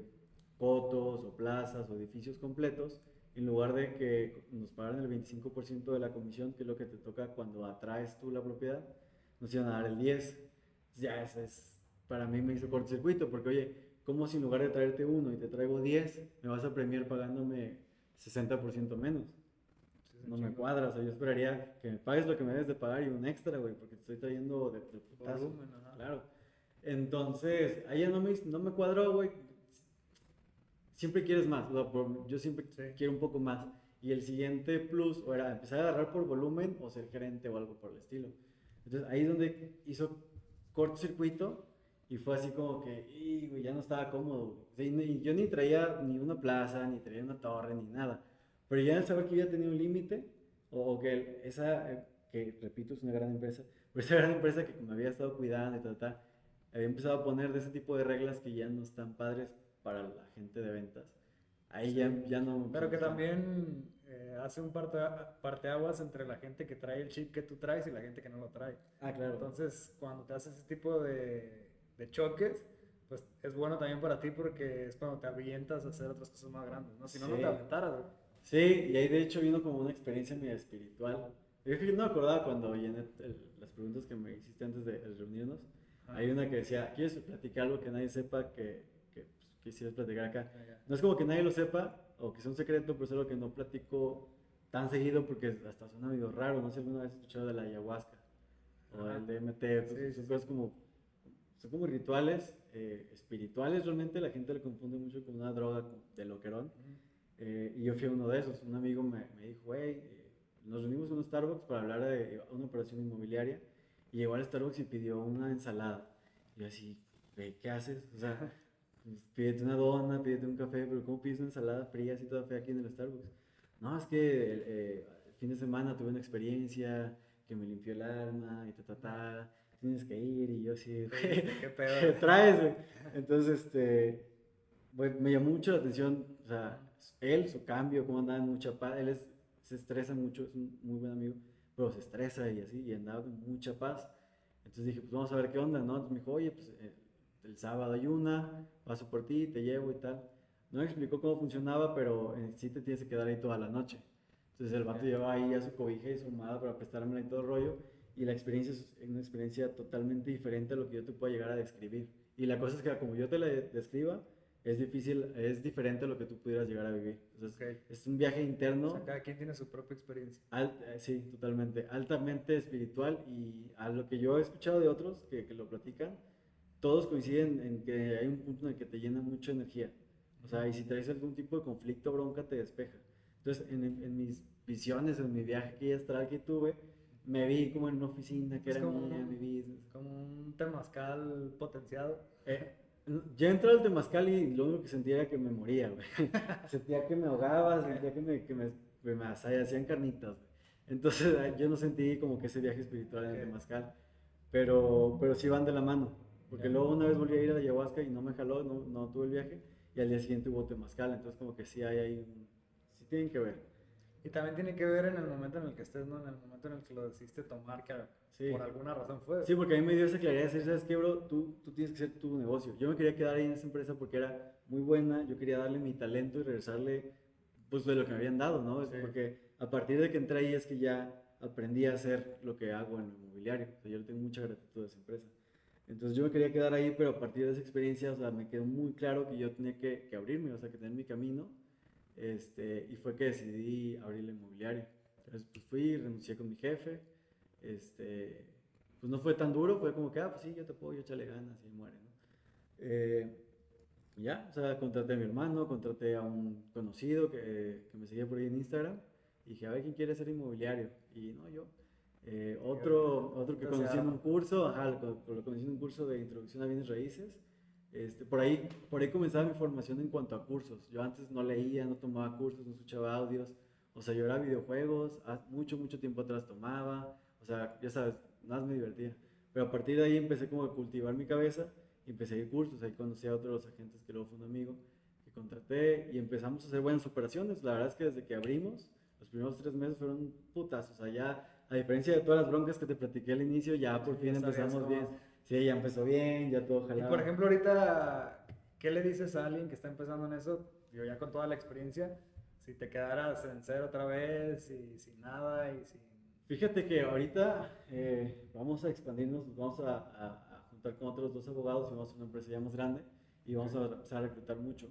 cotos o plazas o edificios completos, en lugar de que nos pagaran el 25% de la comisión, que es lo que te toca cuando atraes tú la propiedad, nos iban a dar el 10%. Ya eso es, para mí me hizo cortocircuito, porque oye, ¿cómo si en lugar de traerte uno y te traigo 10, me vas a premiar pagándome 60% menos? No me cuadra, o sea, yo esperaría que me pagues lo que me debes de pagar y un extra, güey, porque te estoy trayendo de, de putazo. Volumen, ajá. Claro. Entonces, ahí ya no me, no me cuadró, güey. Siempre quieres más, o sea, yo siempre Sí. quiero un poco más. Y el siguiente plus o era empezar a agarrar por volumen o ser gerente o algo por el estilo. Entonces ahí es donde hizo cortocircuito y fue así como que, y, güey, ya no estaba cómodo. güey. O sea, y yo ni traía ni una plaza, ni traía una torre, ni nada. Pero ya el saber que ya tenía un límite, o, o que esa, que repito, es una gran empresa, pero esa (laughs) gran empresa que me había estado cuidando y tal, tal, había empezado a poner de ese tipo de reglas que ya no están padres para la gente de ventas. Ahí ya, ya no... Pero que también eh, hace un parte, parteaguas entre la gente que trae el chip que tú traes y la gente que no lo trae. Ah, claro. Entonces, cuando te haces ese tipo de, de choques, pues es bueno también para ti porque es cuando te avientas a hacer otras cosas más grandes, ¿no? Si no, no Sí. te aventaras, güey. Sí, y ahí de hecho vino como una experiencia media espiritual. Yo no me acordaba cuando llené el- las preguntas que me hiciste antes de reunirnos. Ajá. Hay una que decía, ¿quieres platicar algo que nadie sepa que, que pues, quisieras platicar acá? Ya, ya. No es como que nadie lo sepa o que sea un secreto, pero es algo que no platico tan seguido porque hasta suena medio raro. No sé si alguna vez has escuchado de la ayahuasca o Ajá. el DMT. Pues, Sí, sí, sí. cosas como, son como rituales eh, espirituales. Realmente la gente le confunde mucho con una droga de loquerón. Ujú. Eh, y yo fui a uno de esos. Un amigo me, me dijo, hey, eh, nos reunimos en un Starbucks para hablar de una operación inmobiliaria. Y llegó al Starbucks y pidió una ensalada. Y yo así, "Güey, ¿qué haces? O sea, pues, pídete una dona, pídete un café, pero ¿cómo pides una ensalada fría así toda fea aquí en el Starbucks? No, es que eh, el fin de semana tuve una experiencia que me limpió el alma y ta, ta, ta. Tienes que ir. Y yo güey, ¿Qué ¿Qué pedo? (laughs) traes, güey? Entonces, este, me llamó mucho la atención, o sea, él, su cambio, cómo andaba en mucha paz, él es- se estresa mucho, es un muy buen amigo, pero se estresa y así, y andaba con mucha paz. Entonces dije, pues vamos a ver qué onda, ¿no? Entonces me dijo, oye, pues eh, el sábado hay una, paso por ti, te llevo y tal. No me explicó cómo funcionaba, pero eh, sí te tienes que quedar ahí toda la noche. Entonces el vato llevaba ahí a su cobija y su almohada para prestármela y todo el rollo. Y la experiencia es una experiencia totalmente diferente a lo que yo te puedo llegar a describir. Y la cosa es que como yo te la describa, es difícil, es diferente a lo que tú pudieras llegar a vivir. Entonces, es un viaje interno. O sea, cada quien tiene su propia experiencia. Eh, sí, totalmente. Altamente espiritual y a lo que yo he escuchado de otros que, que, lo platican, todos coinciden en que hay un punto en el que te llena mucha energía. O sea, y si traes algún tipo de conflicto, bronca, te despeja. Entonces, en, en mis visiones, en mi viaje aquí astral que tuve, me vi como en una oficina que era como, mía, mi business. Como un temazcal potenciado. Eh, yo entré al temazcal y lo único que sentía era que me moría, güey. (laughs) sentía que me ahogaba, sentía que me, que me, me hacían carnitas, güey. Entonces yo no sentí como que ese viaje espiritual en el temazcal, pero, pero sí van de la mano. Porque luego una vez volví a ir a la ayahuasca y no me jaló, no, no tuve el viaje, y al día siguiente hubo temazcal, entonces como que sí hay ahí, sí tienen que ver. Y también tiene que ver en el momento en el que estés, ¿no? En el momento en el que lo decidiste tomar, que por alguna razón fue. Sí, porque a mí me dio esa claridad de decir, ¿sabes qué, bro? Tú, tú tienes que ser tu negocio. Yo me quería quedar ahí en esa empresa porque era muy buena, yo quería darle mi talento y regresarle, pues, de lo que me habían dado, ¿no? Porque a partir de que entré ahí es que ya aprendí a hacer lo que hago en el inmobiliario. O sea, yo le tengo mucha gratitud a esa empresa. Entonces yo me quería quedar ahí, pero a partir de esa experiencia, o sea, me quedó muy claro que yo tenía que, que abrirme, o sea, que tener mi camino. Este, y fue que decidí abrir el inmobiliario. Entonces, pues fui, renuncié con mi jefe. Este, pues no fue tan duro, fue como que, ah, pues sí, yo te puedo, yo échale ganas y muere, ¿no? Eh, ya, o sea, contraté a mi hermano, contraté a un conocido que, que, me seguía por ahí en Instagram y dije, a ver quién quiere ser inmobiliario. Y no, yo. Eh, otro, otro que conocí en un curso, ajá, lo, lo, conocí en un curso de introducción a bienes raíces. Este, por, ahí, por ahí comenzaba mi formación en cuanto a cursos. Yo antes no leía, no tomaba cursos, no escuchaba audios. O sea, yo era videojuegos, mucho, mucho tiempo atrás tomaba. O sea, ya sabes, nada me divertía. Pero a partir de ahí empecé como a cultivar mi cabeza y empecé a ir cursos. Ahí conocí a otros agentes que luego fue un amigo que contraté y empezamos a hacer buenas operaciones. La verdad es que desde que abrimos, los primeros tres meses fueron putas. O sea, ya, a diferencia de todas las broncas que te platiqué al inicio, ya por fin empezamos bien. Sí, ya empezó bien, ya todo jalaba. Y por ejemplo, ahorita, ¿qué le dices a alguien que está empezando en eso? Yo ya con toda la experiencia, si te quedaras en cero otra vez y sin nada y sin... Fíjate que ahorita eh, vamos a expandirnos, vamos a, a, juntar con otros dos abogados y vamos a una empresa ya más grande y vamos a empezar a reclutar mucho.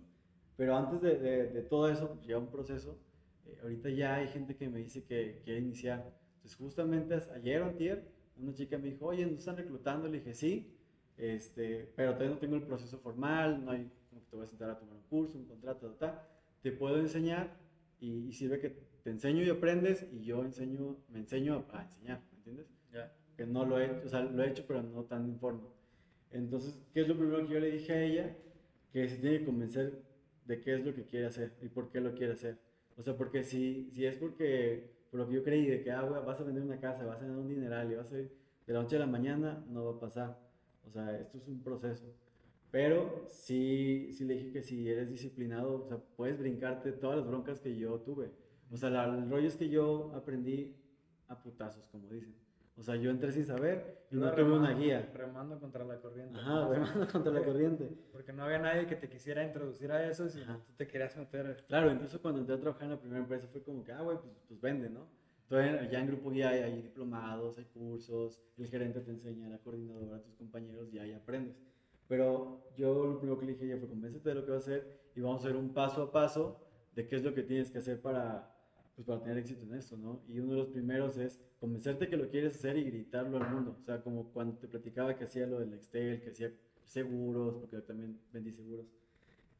Pero antes de, de, todo eso, pues lleva un proceso. Eh, ahorita ya hay gente que me dice que quiere iniciar. Entonces justamente ayer o antier una chica me dijo, oye, ¿nos están reclutando? Le dije, sí, este, pero todavía no tengo el proceso formal, no hay como que te voy a sentar a tomar un curso, un contrato, ta, te puedo enseñar y, sirve que te enseño y aprendes y yo enseño, me enseño a, enseñar, ¿me entiendes? Ya. Que no lo he hecho, o sea, lo he hecho, pero no tan en forma. Entonces, ¿qué es lo primero que yo le dije a ella? Que se tiene que convencer de qué es lo que quiere hacer y por qué lo quiere hacer. O sea, porque si, si es porque por lo que yo creí de que ah, vas a vender una casa, vas a ganar un dineral y vas a ir de la noche a la mañana, no va a pasar. O sea, esto es un proceso. Pero sí, sí le dije que si eres disciplinado, o sea, puedes brincarte todas las broncas que yo tuve. O sea, el rollo es que yo aprendí a putazos, como dicen. O sea, yo entré sin saber y no, tuve una guía. Remando contra la corriente. Ajá, remando (laughs) contra la corriente. Porque no había nadie que te quisiera introducir a eso si tú te querías meter. Claro, incluso cuando entré a trabajar en la primera empresa fue como que, ah, güey, pues, pues vende, ¿no? Entonces, ya en Grupo Guía hay, hay, diplomados, hay cursos, el gerente te enseña, la coordinadora, tus compañeros, y ahí aprendes. Pero yo lo primero que le dije ya fue, convéncete de lo que va a hacer y vamos a hacer un paso a paso de qué es lo que tienes que hacer para, pues, para tener éxito en esto, ¿no? Y uno de los primeros es convencerte que lo quieres hacer y gritarlo al mundo. O sea, como cuando te platicaba que hacía lo del Excel, que hacía seguros, porque yo también vendí seguros.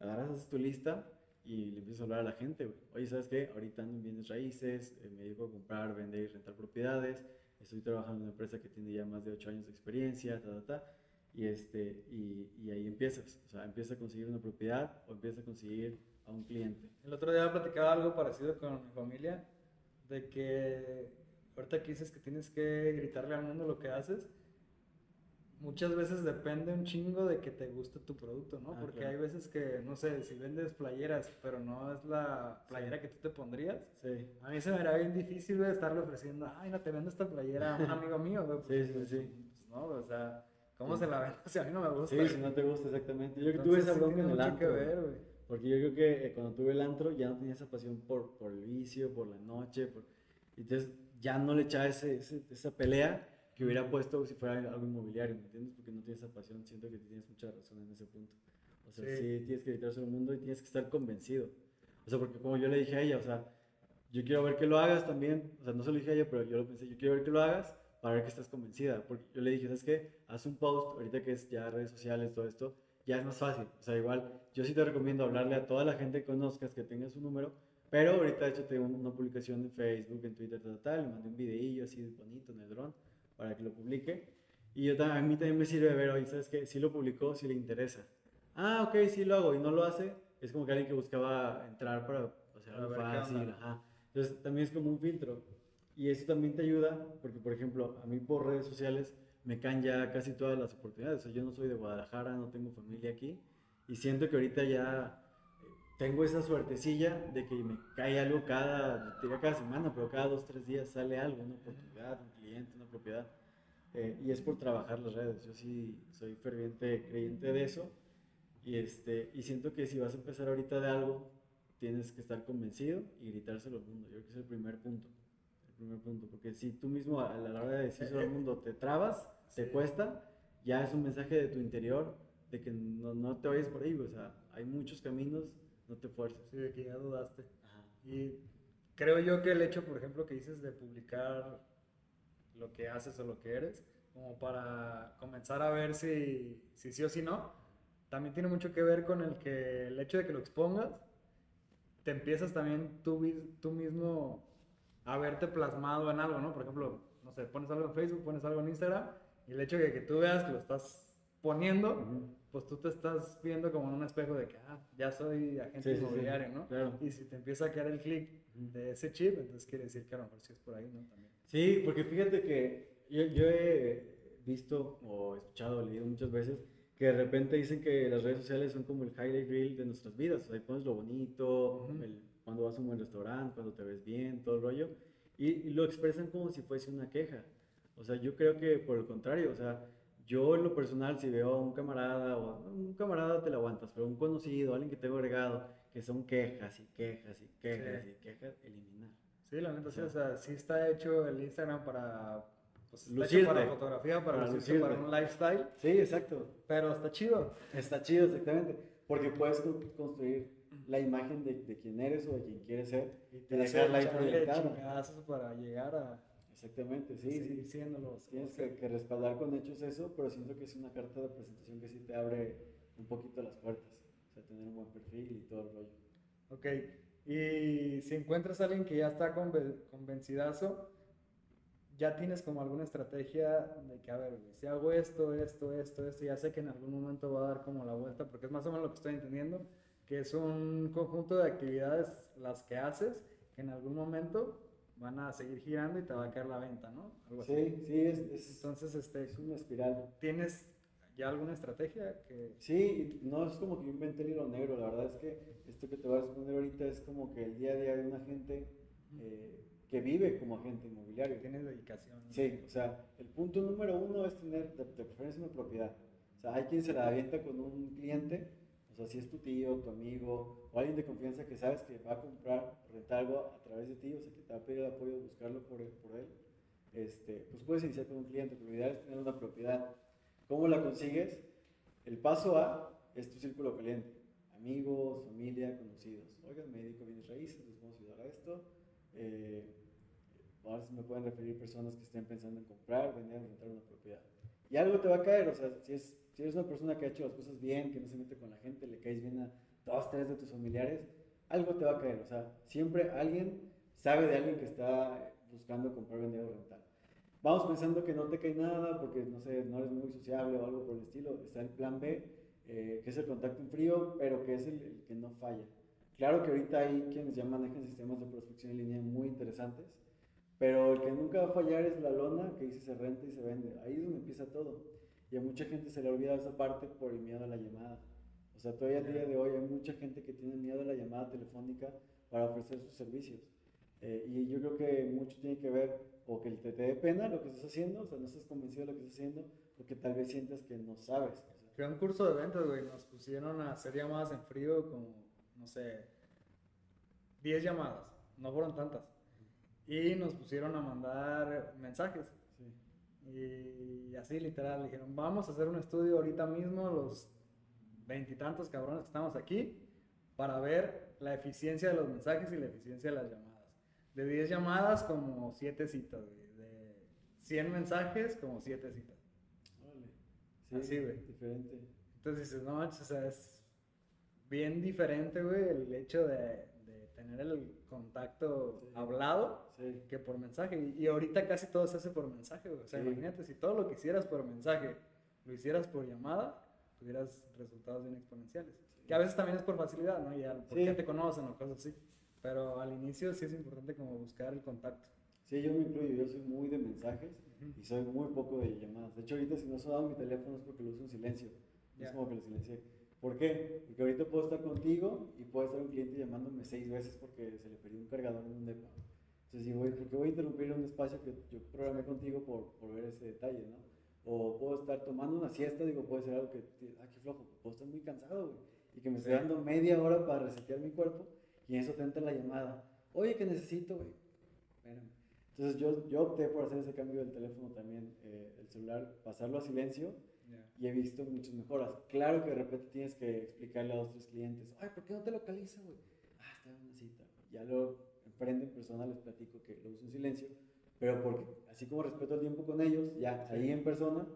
Agarras, haces tu lista y le empiezas a hablar a la gente, güey. Oye, ¿sabes qué? Ahorita ando en bienes raíces, eh, me dedico a comprar, vender y rentar propiedades. Estoy trabajando en una empresa que tiene ya más de 8 años de experiencia, ta, ta, ta. Y, este, y, y ahí empiezas. O sea, empiezas a conseguir una propiedad o empiezas a conseguir a un cliente. El otro día platicaba algo parecido con mi familia, de que ahorita que dices que tienes que gritarle al mundo lo que haces, muchas veces depende un chingo de que te guste tu producto, ¿no? Ah, Porque claro. hay veces que, no sé, si vendes playeras, pero no es la playera que tú te pondrías, Sí. a mí se me era bien difícil, estarle ofreciendo, ay, no te vendo esta playera a un amigo mío, güey. Sí, sí, pues, sí. pues, no, o sea, ¿cómo Sí. se la vendo (laughs) si a mí no me gusta? Sí, si no te gusta exactamente. Yo que tuve esa sí bronca en el antro. que ver, güey. Porque yo creo que eh, cuando tuve el antro ya no tenía esa pasión por, por el vicio, por la noche. Por... Entonces ya no le echaba ese, ese- esa pelea que hubiera puesto si fuera algo inmobiliario, ¿me entiendes? Porque no tienes esa pasión. Siento que tienes mucha razón en ese punto. O sea, Sí. sí, tienes que editarse el mundo y tienes que estar convencido. O sea, porque como yo le dije a ella, o sea, yo quiero ver que lo hagas también. O sea, no se lo dije a ella, pero yo lo pensé, yo quiero ver que lo hagas para ver que estás convencida. Porque yo le dije, ¿sabes qué? Haz un post, ahorita que es ya redes sociales, todo esto, ya es más fácil. O sea, igual, yo sí te recomiendo hablarle a toda la gente que conozcas, que tenga su número. Pero ahorita, de hecho, tengo una publicación en Facebook, en Twitter, tal, tal, le mandé un videillo así bonito en el dron para que lo publique. Y yo, también- a mí también me sirve ver, oye, ¿sabes qué? Si lo publicó, si le interesa. Ah, ok, sí lo hago y no lo hace. Es como que alguien que buscaba entrar para hacer algo fácil. Ajá. Entonces, también es como un filtro. Y eso también te ayuda, porque, por ejemplo, a mí por redes sociales me caen ya casi todas las oportunidades. Yo no soy de Guadalajara, no tengo familia aquí. Y siento que ahorita ya tengo esa suertecilla de que me cae algo cada, diría cada semana, pero cada dos, tres días sale algo, una oportunidad, un cliente, una propiedad. Eh, y es por trabajar las redes. Yo sí soy ferviente creyente de eso. Y, este, y siento que si vas a empezar ahorita de algo, tienes que estar convencido y gritárselo al mundo. Yo creo que es el primer punto. Primer punto. Porque si tú mismo a la hora de decírselo al mundo te trabas, te cuesta, ya es un mensaje de tu interior de que no, no te vayas por ahí. O sea, hay muchos caminos, no te fuerces. Sí, de que ya dudaste. Ajá. Y creo yo que el hecho, por ejemplo, que dices de publicar lo que haces o lo que eres, como para comenzar a ver si, si sí o si no, también tiene mucho que ver con el que el hecho de que lo expongas, te empiezas también tú, tú mismo a verte plasmado en algo, ¿no? Por ejemplo, no sé, pones algo en Facebook, pones algo en Instagram, y el hecho de que tú veas que lo estás poniendo, Ujú. pues tú te estás viendo como en un espejo de que, ah, ya soy agente Sí, sí, sí. inmobiliario, ¿no? Claro. Y si te empieza a caer el clic Ujú. de ese chip, entonces quiere decir que a lo mejor sí es por ahí, ¿no? También. Sí, porque fíjate que yo, yo he visto o escuchado o leído muchas veces que de repente dicen que las redes sociales son como el highlight reel de nuestras vidas. O sea, ahí pones lo bonito, Ujú. el- cuando vas a un buen restaurante, cuando te ves bien, todo el rollo. Y, y lo expresan como si fuese una queja. O sea, yo creo que por el contrario, o sea, yo en lo personal, si veo a un camarada, o un camarada te lo aguantas, pero un conocido, alguien que tengo agregado, que son quejas y quejas y quejas Sí. y quejas, eliminar. Sí, la neta, sí, O o sea, sí está hecho el Instagram para, pues está Lucirte. hecho para fotografía, para, Para lucirte, para lucirte. un lifestyle, Sí, exacto. pero está chido. Está chido, exactamente. Porque puedes co- construir la imagen de, de quién eres o de quién quieres ser Y te dejarla ahí proyectada. para llegar a Exactamente, sí, sí. siéndolo. Tienes que, que respaldar con hechos eso, pero siento que es una carta de presentación que sí te abre un poquito las puertas. O sea, tener un buen perfil y todo el rollo. Ok, y si encuentras a alguien que ya está conven- convencidazo, ya tienes como alguna estrategia de que, a ver, si hago esto, esto, esto, esto, ya sé que en algún momento va a dar como la vuelta, porque es más o menos lo que estoy entendiendo, que es un conjunto de actividades las que haces, que en algún momento van a seguir girando y te va a caer la venta, ¿no? Algo así. Sí, sí, es, es, Entonces, este, es una espiral. ¿tienes ya alguna estrategia que... Sí, no es como que yo inventé el hilo negro, la verdad es que esto que te voy a responder ahorita es como que el día a día de una gente eh, que vive como agente inmobiliario. Tienes dedicación. ¿no? Sí, o sea, el punto número uno es tener de, de preferencia una propiedad. O sea, hay quien se la avienta con un cliente, o sea, si es tu tío, tu amigo o alguien de confianza que sabes que va a comprar rentar algo a través de ti, o sea, que te va a pedir el apoyo de buscarlo por él, por él este, pues puedes iniciar con un cliente, pero ideal es tener una propiedad. ¿Cómo la consigues? El paso A es tu círculo caliente. Amigos, familia, conocidos. Oigan, me dedico a bienes raíces, les podemos ayudar a esto. Eh, ahora sí me pueden referir personas que estén pensando en comprar, vender, rentar una propiedad. Y algo te va a caer, o sea, si, es, si eres una persona que ha hecho las cosas bien, que no se mete con la gente, le caes bien a dos, tres de tus familiares, algo te va a caer, o sea, siempre alguien sabe de alguien que está buscando comprar, vender o rentar. Vamos pensando que no te cae nada porque, no sé, no eres muy sociable o algo por el estilo. Está el plan B, eh, que es el contacto en frío, pero que es el, el que no falla. Claro que ahorita hay quienes ya manejan sistemas de prospección en línea muy interesantes, pero el que nunca va a fallar es la lona que dice se renta y se vende. Ahí es donde empieza todo. Y a mucha gente se le olvida esa parte por el miedo a la llamada. O sea, todavía al día de hoy hay mucha gente que tiene miedo a la llamada telefónica para ofrecer sus servicios. Eh, y yo creo que mucho tiene que ver o que te, te dé pena lo que estás haciendo, o sea, no estás convencido de lo que estás haciendo, o que tal vez sientas que no sabes. O sea, Fui a un curso de ventas, güey. Nos pusieron a hacer llamadas en frío como, no sé, 10 llamadas. No fueron tantas. Y nos pusieron a mandar mensajes. Sí. Y así literal, dijeron, vamos a hacer un estudio ahorita mismo, los veintitantos cabrones que estamos aquí, para ver la eficiencia de los mensajes y la eficiencia de las llamadas. De 10 llamadas, como 7 citas, güey. De 100 mensajes, como 7 citas. Órale. Así, güey. Diferente. Entonces dices, no manches, o sea, es bien diferente, güey, el hecho de, de tener el contacto Sí. hablado Sí. que por mensaje. Y, ahorita casi todo se hace por mensaje, güey. O sea, Sí. imagínate, si todo lo que hicieras por mensaje lo hicieras por llamada, tuvieras resultados bien exponenciales. Que a veces también es por facilidad, ¿no? Ya, porque Sí. te conocen o cosas así. Pero al inicio sí es importante como buscar el contacto. Sí, yo me incluyo, yo soy muy de mensajes y soy muy poco de llamadas. De hecho, ahorita si no he sonado mi teléfono es porque lo uso en silencio. Ya. Es como que lo silencié. ¿Por qué? Porque ahorita puedo estar contigo y puede estar un cliente llamándome seis veces porque se le perdió un cargador en un depa. Entonces digo, "Oye, ¿por qué voy a interrumpir un espacio que yo programé contigo por, por ver ese detalle, no? O puedo estar tomando una siesta, digo, puede ser algo que, ah, qué flojo, puedo estar muy cansado, güey. Y que me estoy Sí. dando media hora para resetear mi cuerpo y en eso te entra la llamada. Oye, que necesito, güey. Espérame. Entonces yo, yo opté por hacer ese cambio del teléfono también, eh, el celular, pasarlo a silencio y he visto muchas mejoras. Claro que de repente tienes que explicarle a dos, tres clientes, ay, ¿por qué no te localiza, güey? Ah, está en una cita. Ya lo enfrente en persona, les platico que lo uso en silencio, pero porque así como respeto el tiempo con ellos, ya ahí en persona,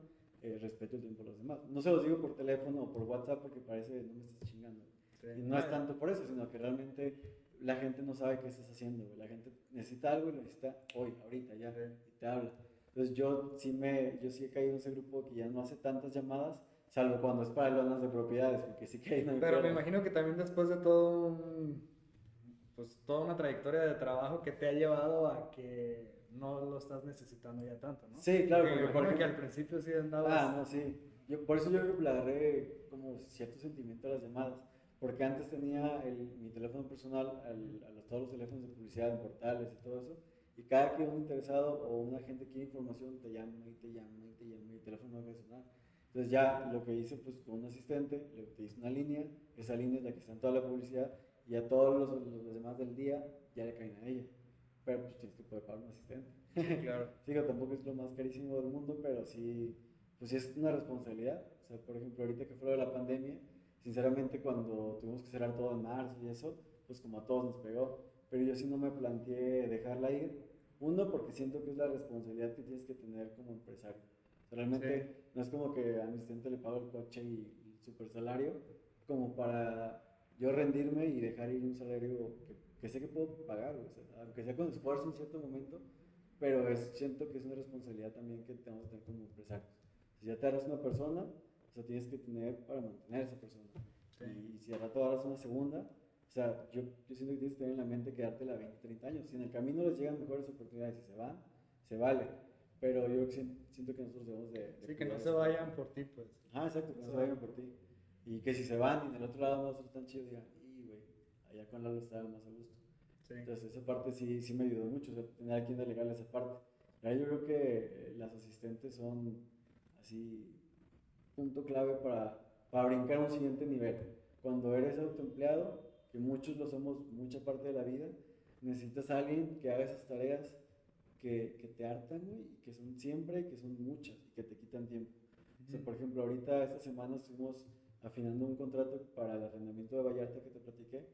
eh, respeto el tiempo de los demás. No se los digo por teléfono o por WhatsApp porque parece no me estás chingando. Sí. Y no es tanto por eso, sino que realmente la gente no sabe qué estás haciendo, güey. La gente necesita algo y lo necesita hoy, ahorita, ya, Sí. y te habla. Entonces yo sí, me, yo sí he caído en ese grupo que ya no hace tantas llamadas, salvo cuando es para lonas de propiedades, porque sí que ahí no hay Pero me imagino que también después de todo un, pues toda una trayectoria de trabajo que te ha llevado a que no lo estás necesitando ya tanto, ¿no? Sí, claro, Porque porque por imagino que ejemplo- al principio sí andabas... Ah, no, sí. Yo, por eso yo creo que le agarré como cierto sentimiento a las llamadas. Porque antes tenía el, mi teléfono personal, al- a los, todos los teléfonos de publicidad en portales y todo eso. Y cada que un interesado o una gente quiere información, te llama y te llama y te llama y el teléfono no sonar. Entonces ya lo que hice pues con un asistente, le hice una línea, esa línea es la que está en toda la publicidad y a todos los, los, demás del día ya le caen a ella. Pero pues tienes que poder pagar un asistente. claro. (laughs) Sí, que tampoco es lo más carísimo del mundo, pero sí, pues sí es una responsabilidad. O sea, por ejemplo, ahorita que fue lo de la pandemia, sinceramente cuando tuvimos que cerrar todo en marzo y eso, pues como a todos nos pegó. Pero yo sí no me planteé dejarla ir. Uno, porque siento que es la responsabilidad que tienes que tener como empresario. O sea, realmente no es como que a mi asistente le pago el coche y el super salario, como para yo rendirme y dejar ir un salario que, que sé que puedo pagar, o sea, aunque sea con esfuerzo en cierto momento, pero es, siento que es una responsabilidad también que tenemos que tener como empresarios. Si ya te agarras una persona, o sea, tienes que tener para mantener a esa persona. Sí. Y, si al rato agarras una segunda, o sea, yo, yo siento que tienes que tener en la mente quedártela 20, 30 años. Si en el camino les llegan mejores oportunidades y se van, se vale. Pero yo sien- siento que nosotros debemos de... de Sí, que no se vayan por ti, pues. Ah, exacto, que no se vayan por ti. Y que si se van y en el otro lado no es tan chido, digan, y güey, allá con Lalo estaba más a gusto. Sí. Entonces esa parte sí, sí me ayudó mucho, o sea, tener a quien delegarle esa parte. Ya yo creo que eh, las asistentes son así punto clave para, para brincar a un siguiente nivel. Cuando eres autoempleado, que muchos lo somos mucha parte de la vida, necesitas a alguien que haga esas tareas que, que te hartan, y que son siempre, que son muchas y que te quitan tiempo. O sea, por ejemplo, ahorita esta semana estuvimos afinando un contrato para el arrendamiento de Vallarta que te platiqué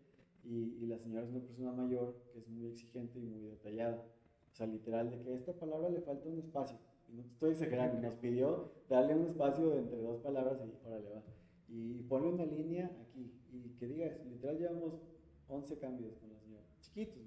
y, y la señora es una persona mayor que es muy exigente y muy detallada. O sea, literal, de que a esta palabra le falta un espacio. Y no te estoy exagerando, nos pidió darle un espacio de entre dos palabras y órale va. Y ponle una línea aquí y que diga eso. Literal, llevamos 11 cambios con la señora, chiquitos,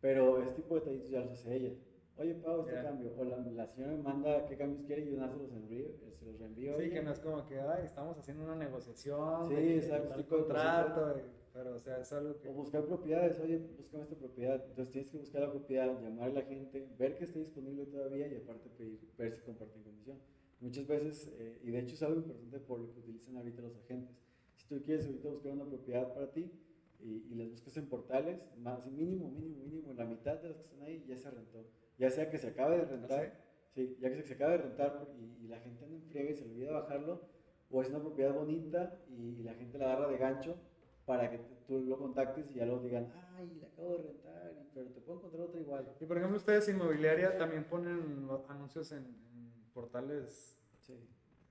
pero este tipo de detallitos ya los hace ella. Oye, Pau, este Ya. cambio. O la, la señora me manda qué cambios quiere y yo nada se los envío, se los reenvío. Sí, ella. que no es como que, ay, estamos haciendo una negociación. Sí, de exacto, de contrato, pero o sea, es algo que... O buscar propiedades, oye, búscame esta propiedad. Entonces tienes que buscar la propiedad, llamar a la gente, ver que esté disponible todavía y aparte pedir, ver si comparten comisión. Muchas veces, eh, y de hecho es algo importante por lo que utilizan ahorita los agentes. Si tú quieres ahorita buscar una propiedad para ti y, y las buscas en portales, más mínimo, mínimo, mínimo, la mitad de las que están ahí ya se rentó. Ya sea que se acabe de rentar, sí, ya que se, acabe de rentar y, y la gente anda en friega y se le olvida bajarlo, o es una propiedad bonita y, y la gente la agarra de gancho para que tú lo contactes y ya lo digan, ay, la acabo de rentar, pero te puedo encontrar otra igual. Y por ejemplo, ustedes inmobiliaria también ponen anuncios en, en portales Sí.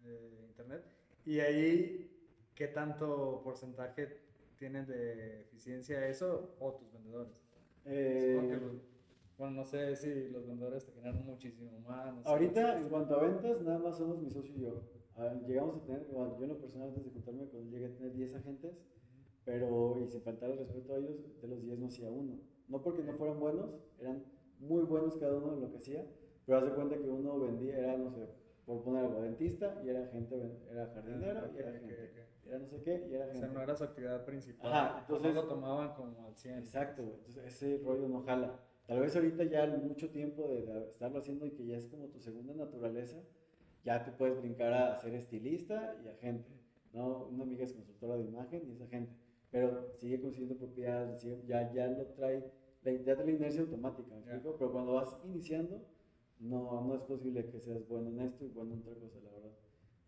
de internet. Y ahí, ¿qué tanto porcentaje tienen de eficiencia eso o tus vendedores? Eh, bueno, no sé si los vendedores te generan muchísimo más. no sé. ahorita, en cuanto a ventas, nada más somos mi socio y yo. Ah, llegamos a tener, bueno, yo en lo personal, antes de juntarme con él, llegué a tener 10 agentes, pero, y sin faltar el respeto a ellos, de los 10 no hacía uno. No porque no fueran buenos, eran muy buenos cada uno en lo que hacía, pero haz de cuenta que uno vendía, era, no sé, por poner algo, dentista, y era gente, era jardinero, Ah, y era gente. ok. Era no sé qué, y era O gente. sea, no era su actividad principal. Ajá, entonces- lo tomaban como al 100. Exacto. Entonces ese rollo no jala. Tal vez ahorita ya mucho tiempo de, de estarlo haciendo y que ya es como tu segunda naturaleza, ya te puedes brincar a ser estilista y agente. ¿no? Una amiga es consultora de imagen y es agente, pero sigue consiguiendo propiedades, sigue- ya, ya lo trae, la, ya trae la inercia automática, ¿me explico? Pero cuando vas iniciando, no, no es posible que seas bueno en esto y bueno en otra cosa, la verdad.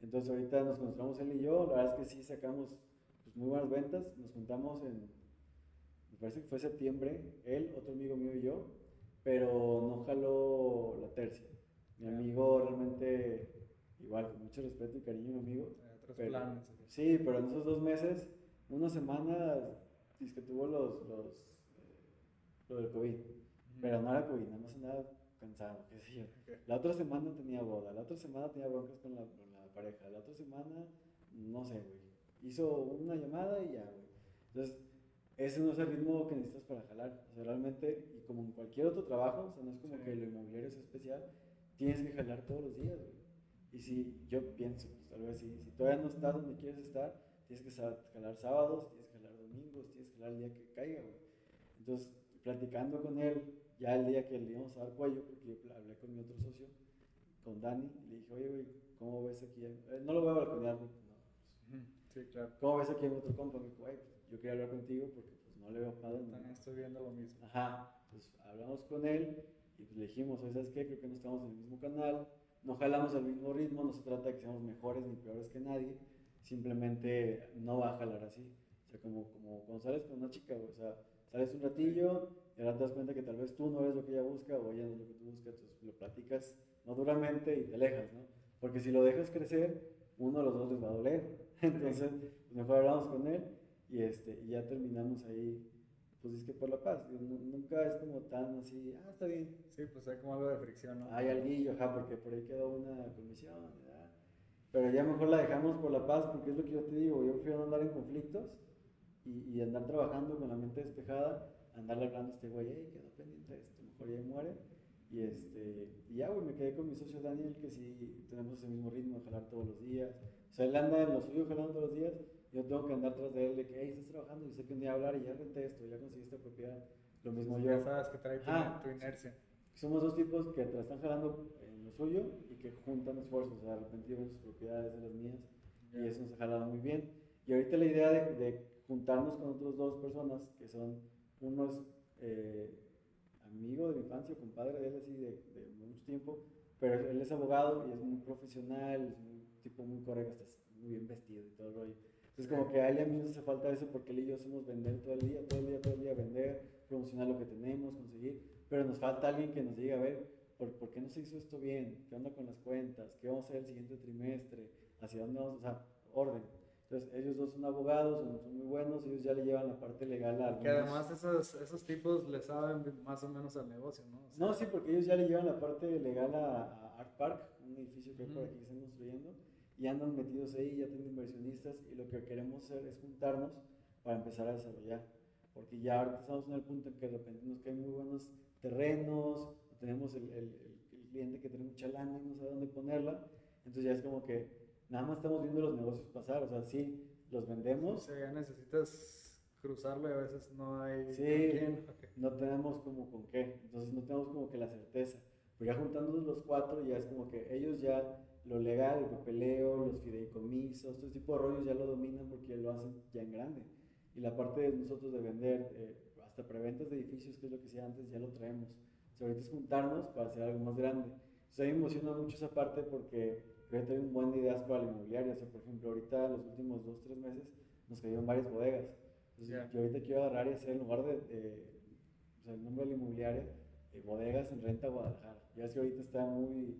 Entonces ahorita nos concentramos él y yo, la verdad es que sí sacamos pues, muy buenas ventas, nos juntamos en, me parece que fue septiembre, él, otro amigo mío y yo, pero no jaló la tercia. Mi Ya. amigo realmente, igual, con mucho respeto y cariño, mi amigo. Eh, otros pero- planes. Sí, pero en esos dos meses, una semana, dice que tuvo los, los, eh, lo del COVID, pero no era COVID, nada más andaba cansado, qué sé yo. Ok. La otra semana tenía boda, la otra semana tenía broncas con la, con la pareja, la otra semana, no sé, güey. Hizo una llamada y ya, güey. Entonces, ese no es el ritmo que necesitas para jalar. O sea, realmente, y como en cualquier otro trabajo, o sea, no es como Sí. que lo inmobiliario es especial, tienes que jalar todos los días, güey. Y si yo pienso, pues, tal vez si, si todavía no estás donde quieres estar, tienes que jalar sábados, tienes que jalar domingos, tienes que jalar el día que caiga, güey. Entonces, platicando con él, ya el día que le íbamos a dar cuello, porque yo hablé con mi otro socio, con Dani, y le dije, oye, güey, ¿cómo ves aquí? Eh, no lo voy a balconear, güey, no. Sí, claro. ¿Cómo ves aquí en otro compa? Me dijo, güey, pues, yo quería hablar contigo porque pues no le veo padre. ¿no?". También estoy viendo lo mismo. Ajá, pues hablamos con él y pues, le dijimos, oye, ¿sabes qué? Creo que no estamos en el mismo canal, no jalamos al mismo ritmo, no se trata de que seamos mejores ni peores que nadie, simplemente no va a jalar así. O sea, como, como cuando sales con una chica, o sea, sales un ratillo y ahora te das cuenta que tal vez tú no eres lo que ella busca o ella no es lo que tú buscas, entonces lo platicas no duramente y te alejas, ¿no? Porque si lo dejas crecer, uno de los dos les va a doler. (laughs) Entonces, pues mejor hablamos con él y, este, y ya terminamos ahí, pues es que por la paz. Nunca es como tan así, ah, está bien, Sí, pues hay como algo de fricción, ¿no? hay alguillo, ajá, porque por ahí quedó una comisión, ¿verdad? Pero ya mejor la dejamos por la paz, porque es lo que yo te digo, yo prefiero andar en conflictos y, y andar trabajando con la mente despejada, andarle hablando a este güey, hey, quedó pendiente esto, mejor ya muere. Y, este, y ya, güey, me quedé con mi socio Daniel, que sí tenemos ese mismo ritmo de jalar todos los días. O sea, él anda en lo suyo jalando todos los días, yo tengo que andar tras de él de que, hey, estás trabajando y sé que un día hablar y ya renté esto, ya conseguí esta propiedad. Lo mismo yo. Ya sabes que trae tu, tu inercia. Somos dos tipos que te están jalando en lo suyo y que juntan esfuerzos. O sea, de repente sus propiedades de las mías y eso nos ha jalado muy bien. Y ahorita la idea de, de juntarnos con otras dos personas que son unos eh, amigo de mi infancia, compadre de él así de, de mucho tiempo, pero él es abogado y es muy profesional, es un tipo muy correcto, está muy bien vestido y todo el rollo. Entonces como que a él y a mí nos hace falta eso porque él y yo somos vender todo el día, todo el día, todo el día, vender, promocionar lo que tenemos, conseguir, pero nos falta alguien que nos diga, a ver, ¿por, por qué no se hizo esto bien? ¿Qué onda con las cuentas? ¿Qué vamos a hacer el siguiente trimestre? ¿Hacia dónde vamos? O sea, orden. Entonces ellos dos son abogados, son, son muy buenos, ellos ya le llevan la parte legal a Que además esos, esos tipos le saben más o menos al negocio, ¿no? O sea, No, sí, porque ellos ya le llevan la parte legal a, a Art Park, un edificio que hay por aquí que están construyendo, y andan metidos ahí, ya tienen inversionistas, y lo que queremos hacer es juntarnos para empezar a desarrollar. Porque ya ahorita estamos en el punto en que de repente nos caen muy buenos terrenos, tenemos el, el- el- cliente que tiene mucha lana y no sabe dónde ponerla, entonces ya es como que nada más estamos viendo los negocios pasar, o sea, sí, los o vendemos, sea, ya necesitas cruzarlo y a veces no hay Sí. con quién. Ok. no tenemos como con qué, entonces no tenemos como que la certeza. Pero ya juntándonos los cuatro, ya es como que ellos ya lo legal, el papeleo, los fideicomisos, todo ese tipo de rollos ya lo dominan porque ya lo hacen ya en grande. Y la parte de nosotros de vender, eh, hasta preventas de edificios, que es lo que hacía antes, ya lo traemos. O sea, ahorita es juntarnos para hacer algo más grande. O a mí me emociona mucho esa parte porque yo tengo un buen de ideas para la inmobiliaria. O sea, por ejemplo, ahorita los últimos dos, tres meses nos cayeron varias bodegas. Entonces, yo ahorita quiero agarrar y hacer en lugar de, o sea, el nombre de la inmobiliaria, eh, bodegas en renta Guadalajara. Ya que ahorita está muy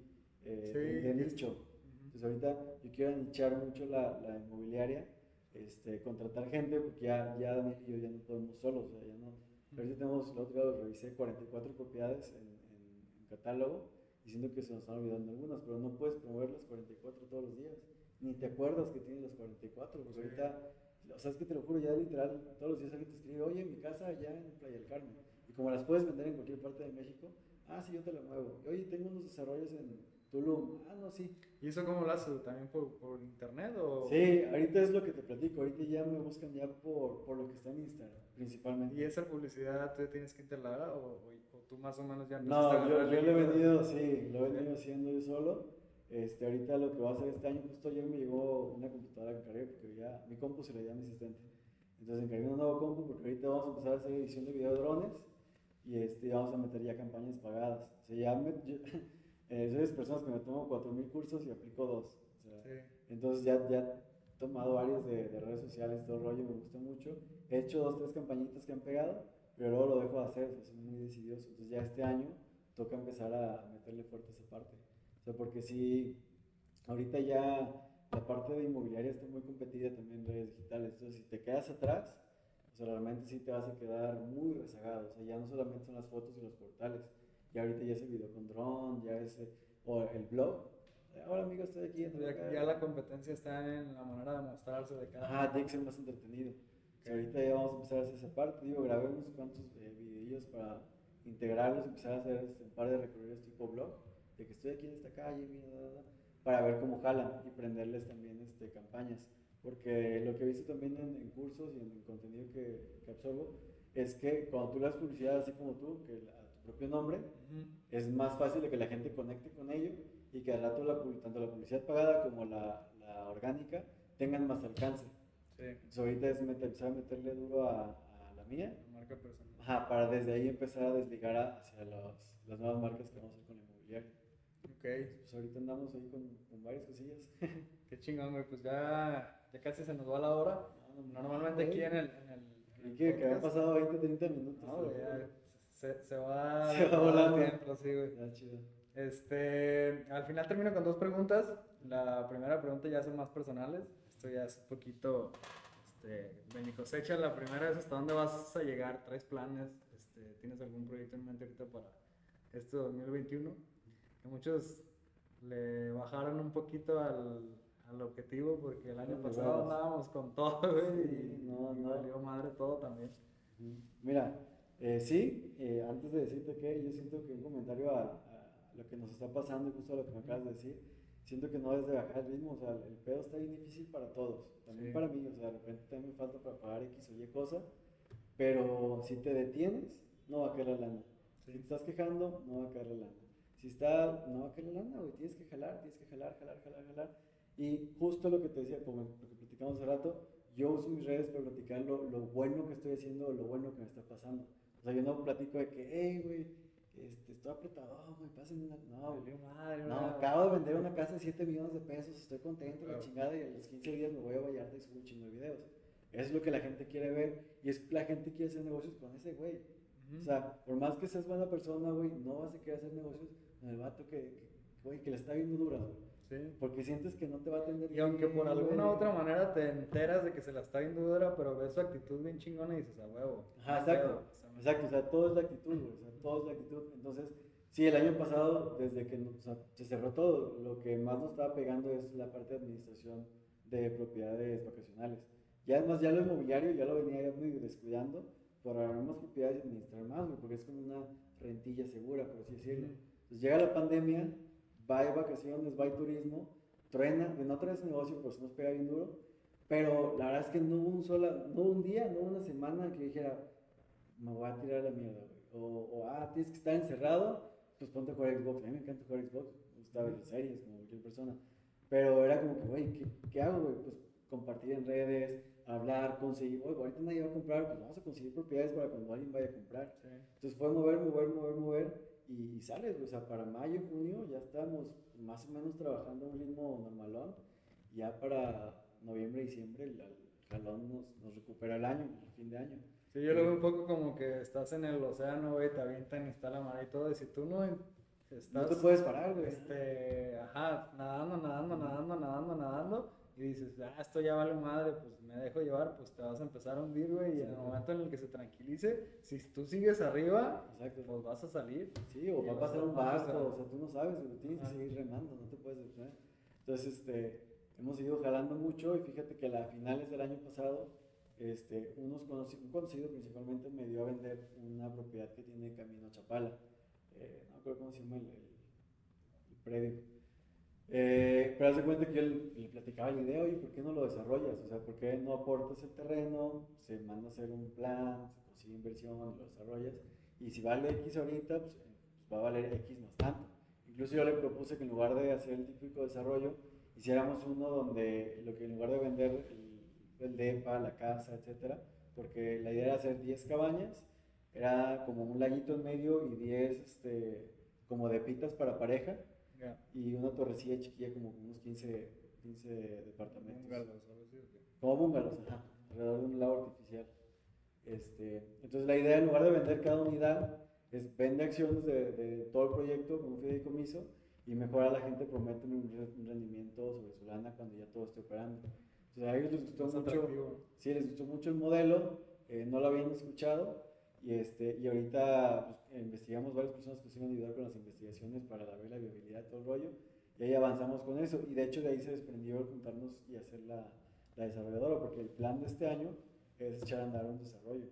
eh, de nicho. Entonces, ahorita yo quiero nichar mucho la, la inmobiliaria, este, contratar gente, porque ya, ya Daniel y yo ya no podemos solos. O sea, ya no. Ahorita tenemos, el otro día revisé 44 propiedades en, en, en catálogo diciendo que se nos están olvidando algunas, pero no puedes promover las 44 todos los días. Ni te acuerdas que tienes las 44, porque ahorita, o sea, es que te lo juro, ya literal, todos los días alguien te escribe, oye, mi casa ya en Playa del Carmen. Y como las puedes vender en cualquier parte de México, ah, sí, yo te la muevo. Oye, tengo unos desarrollos en Tulum, ah, no, sí. ¿Y eso cómo lo haces? ¿También por, por internet o...? Sí, ahorita es lo que te platico, ahorita ya me buscan ya por, por lo que está en Instagram, principalmente. ¿Y esa publicidad tú tienes que interlagar o, o, tú más o menos ya No, yo, yo lo he venido, sí, lo he venido haciendo yo solo. Este, ahorita lo que voy a hacer este año, justo ayer me llegó una computadora que encargué, porque ya mi compu se le dio a mi asistente. Entonces encargué un nuevo compu porque ahorita vamos a empezar a hacer edición de video de drones y este, vamos a meter ya campañas pagadas. O sea, ya me, (laughs) eh, soy de personas que me tomo 4.000 cursos y aplico dos. O sea, Entonces ya, ya he tomado varios de, de, redes sociales, todo el rollo, me gusta mucho. He hecho dos, tres campañitas que han pegado, pero luego lo dejo de hacer, o sea, soy muy decidioso. Entonces ya este año toca empezar a meterle fuerte esa parte. O sea, porque si ahorita ya la parte de inmobiliaria está muy competida también en redes digitales. Entonces si te quedas atrás, o sea, realmente sí te vas a quedar muy rezagado. O sea, ya no solamente son las fotos y los portales, ya ahorita ya es el video con dron, ya es o el blog. Ahora amigos, estoy aquí. Ya, ya, la competencia está en la manera de mostrarse de cada Ajá, tiene que ser más entretenido. ahorita ya vamos a empezar a hacer esa parte. Digo, grabé unos cuantos eh, videos para integrarlos, empezar a hacer este, un par de recorridos tipo blog, de que estoy aquí en esta calle, mira, para ver cómo jalan y prenderles también este, campañas. Porque lo que he visto también en, cursos y en el contenido que, que, absorbo es que cuando tú le das publicidad así como tú, que propio nombre, es más fácil de que la gente conecte con ello y que al rato la, tanto la publicidad pagada como la, la orgánica tengan más alcance. Sí. Entonces ahorita es empezar a meterle duro a, a la mía. La marca personal. Ajá, para desde ahí empezar a desligar hacia los, las nuevas marcas que vamos a hacer con el inmobiliario. Ok. Pues ahorita andamos ahí con, con varias cosillas. (laughs) Qué chingón, güey. Pues ya, ya casi se nos va la hora. Normalmente aquí en el... En el, en el que, que habían pasado 20, 30 minutos. No, ya, se, se va, (laughs) se va volando. Tiempo, sí, güey. Ya, chido. Este, al final termino con dos preguntas. La primera pregunta ya son más personales. Esto ya es un poquito este, de mi cosecha. La primera es hasta dónde vas a llegar, traes planes, este, tienes algún proyecto en mente ahorita para este 2021. Que muchos le bajaron un poquito al, al objetivo porque el año pasado andábamos con todo, güey, y no, no. valió madre todo también. Mira, eh, sí, eh, antes de decirte que yo siento que un comentario a, lo que nos está pasando y justo a lo que me acabas de decir, siento que no es de bajar el ritmo, o sea, el pedo está bien difícil para todos, también para mí, o sea, de repente también me falta para pagar X o Y cosa, pero si te detienes, no va a caer la lana. Si te estás quejando, no va a caer la lana. Si está, no va a caer la lana, güey, tienes que jalar, tienes que jalar, jalar, jalar, jalar. Y justo lo que te decía, como lo que platicamos hace rato, yo uso mis redes para platicar lo, lo bueno que estoy haciendo, lo bueno que me está pasando. O sea, yo no platico de que, hey, güey, este, estoy apretado, güey, pásenme una. No, madre, no, acabo de vender una casa de 7 millones de pesos, estoy contento, la chingada, y a los 15 días me voy a Vallarta y subo un chingo de videos. Eso es lo que la gente quiere ver, y es que la gente quiere hacer negocios con ese güey. O sea, por más que seas buena persona, güey, no vas a querer hacer negocios con el vato que, güey, que le está viendo dura, güey. Sí. Porque sientes que no te va a atender. Y aunque por alguna u otra manera te enteras de que se la está viendo dura, pero ves su actitud bien chingona y dices, a huevo. Ajá, exacto. Exacto, o sea, todo es la actitud, güey. O sea, todo es la actitud. Entonces, sí, el año pasado, desde que o sea, se cerró todo, lo que más nos estaba pegando es la parte de administración de propiedades vacacionales. Ya además, ya lo inmobiliario ya lo venía ya muy descuidando por agarrar más propiedades y administrar más, güey, porque es como una rentilla segura, por así decirlo. Entonces llega la pandemia, va a vacaciones, va a turismo, truena, de no trae ese negocio, pues nos pega bien duro, pero la verdad es que no hubo un, sola, no un día, no una semana que dijera, me voy a tirar la mierda, O, o, ah, tienes que estar encerrado pues ponte a jugar Xbox. A mí me encanta jugar Xbox, me gusta ver series como cualquier persona. Pero era como que, güey, ¿qué, ¿qué, hago, güey? Pues compartir en redes, hablar, conseguir, oye, ahorita nadie va a comprar, pues vamos a conseguir propiedades para cuando alguien vaya a comprar. Entonces fue mover, mover, mover, mover y, sales, o sea, para mayo, junio ya estábamos más o menos trabajando a un ritmo normalón. Ya para noviembre, diciembre el, jalón nos, nos recupera el año, el fin de año. Sí, yo lo veo un poco como que estás en el océano, güey, te avientan y está la mar y todo, y si tú no estás... No te puedes parar, güey. Este, ajá, nadando, nadando, nadando, nadando, nadando, y dices, ah, esto ya vale madre, pues me dejo llevar, pues te vas a empezar a hundir, güey, y en el momento en el que se tranquilice, si tú sigues arriba, Exacto. pues vas a salir. Sí, o va a pasar un barco, o sea, tú no sabes, güey, tienes que seguir remando, no te puedes detener. Entonces, este, hemos ido jalando mucho, y fíjate que a finales del año pasado, este, unos conocidos, un conocido principalmente me dio a vender una propiedad que tiene camino a Chapala. Eh, no creo cómo se llama el, el, predio. Eh, pero haz de cuenta que él le platicaba la idea, oye, ¿por qué no lo desarrollas? O sea, ¿por qué no aportas el terreno? Se manda a hacer un plan, se consigue inversión, lo desarrollas. Y si vale X ahorita, pues, pues va a valer X más tanto. Incluso yo le propuse que en lugar de hacer el típico desarrollo, hiciéramos uno donde lo que en lugar de vender el depa, la casa, etcétera, porque la idea era hacer 10 cabañas, era como un laguito en medio y 10 este, como depitas para pareja y una torrecilla chiquilla como unos 15, 15 departamentos. Como bungalows, ajá, alrededor de un lago artificial. Este, entonces la idea en lugar de vender cada unidad es vende acciones de, de todo el proyecto con un fideicomiso y mejor a la gente promete un rendimiento sobre su lana cuando ya todo esté operando a ellos les gustó mucho. Sí, les gustó mucho el modelo, eh, no lo habían escuchado. Y, este, y ahorita pues, investigamos varias personas que nos iban a ayudar con las investigaciones para la, ver la viabilidad, todo el rollo. Y ahí avanzamos con eso. Y de hecho de ahí se desprendió el juntarnos y hacer la, la desarrolladora, porque el plan de este año es echar a andar un desarrollo.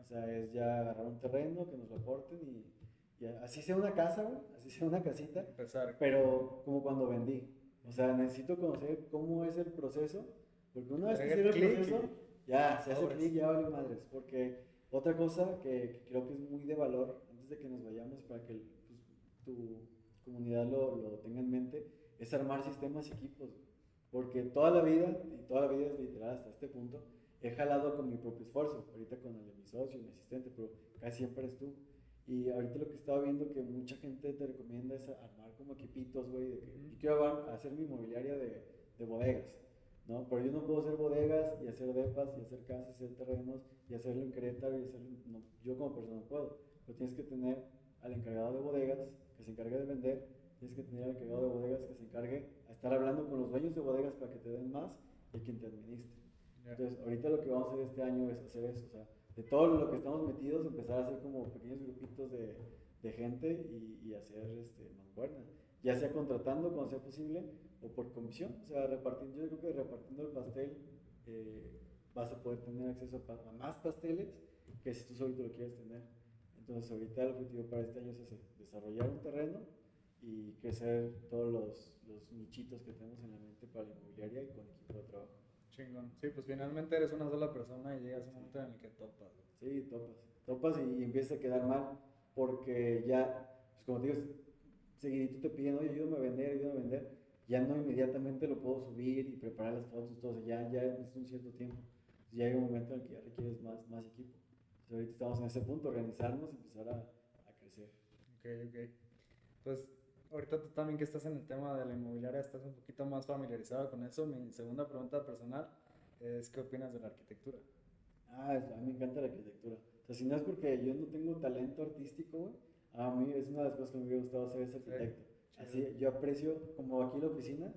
O sea, es ya agarrar un terreno, que nos lo aporten y, y así sea una casa, así sea una casita. Empezar. Pero como cuando vendí. O sea, necesito conocer cómo es el proceso porque una vez que se el proceso, ya se hace clic, ya vale madres. Porque otra cosa que, creo que es muy de valor, antes de que nos vayamos, para que pues, tu comunidad lo, lo, tenga en mente, es armar sistemas y equipos. Porque toda la vida, y toda la vida es literal hasta este punto, he jalado con mi propio esfuerzo. Ahorita con el de mi socio, mi asistente, pero casi siempre eres tú. Y ahorita lo que estaba viendo que mucha gente te recomienda es armar como equipitos, güey, de que yo quiero hacer mi inmobiliaria de, de bodegas ¿no? Pero yo no puedo hacer bodegas y hacer depas y hacer casas y hacer terrenos y hacerlo en Querétaro y hacerlo, no, yo como persona no puedo. Pero tienes que tener al encargado de bodegas que se encargue de vender, tienes que tener al encargado de bodegas que se encargue a estar hablando con los dueños de bodegas para que te den más y quien te administre. Entonces, ahorita lo que vamos a hacer este año es hacer eso, o sea, de todo lo que estamos metidos, empezar a hacer como pequeños grupitos de, de gente y, y, hacer este, mancuerna, ya sea contratando cuando sea posible o por comisión. O sea, repartiendo, yo creo que repartiendo el pastel eh, vas a poder tener acceso a, más pasteles que si tú solito lo quieres tener. Entonces, ahorita el objetivo para este año es ese, desarrollar un terreno y crecer todos los, los nichitos que tenemos en la mente para la inmobiliaria y con equipo de trabajo. Chingón. Sí, pues finalmente eres una sola persona y llegas a un momento en el que topas. Sí, topas. Topas y, y empiezas a quedar mal porque ya, pues como te digo, seguidito te piden, oye, ayúdame a vender, ayúdame a vender ya no inmediatamente lo puedo subir y preparar las fotos, todo, ya, ya es un cierto tiempo. Ya hay un momento en el que ya requieres más, más equipo. Entonces, ahorita estamos en ese punto, organizarnos y empezar a, a, crecer. Ok, ok. Pues ahorita tú también que estás en el tema de la inmobiliaria, estás un poquito más familiarizado con eso. Mi segunda pregunta personal es, ¿qué opinas de la arquitectura? Ah, a mí me encanta la arquitectura. O sea, si no es porque yo no tengo talento artístico, a mí es una de las cosas que me hubiera gustado ser ese arquitecto. Así, yo aprecio, como aquí en la oficina,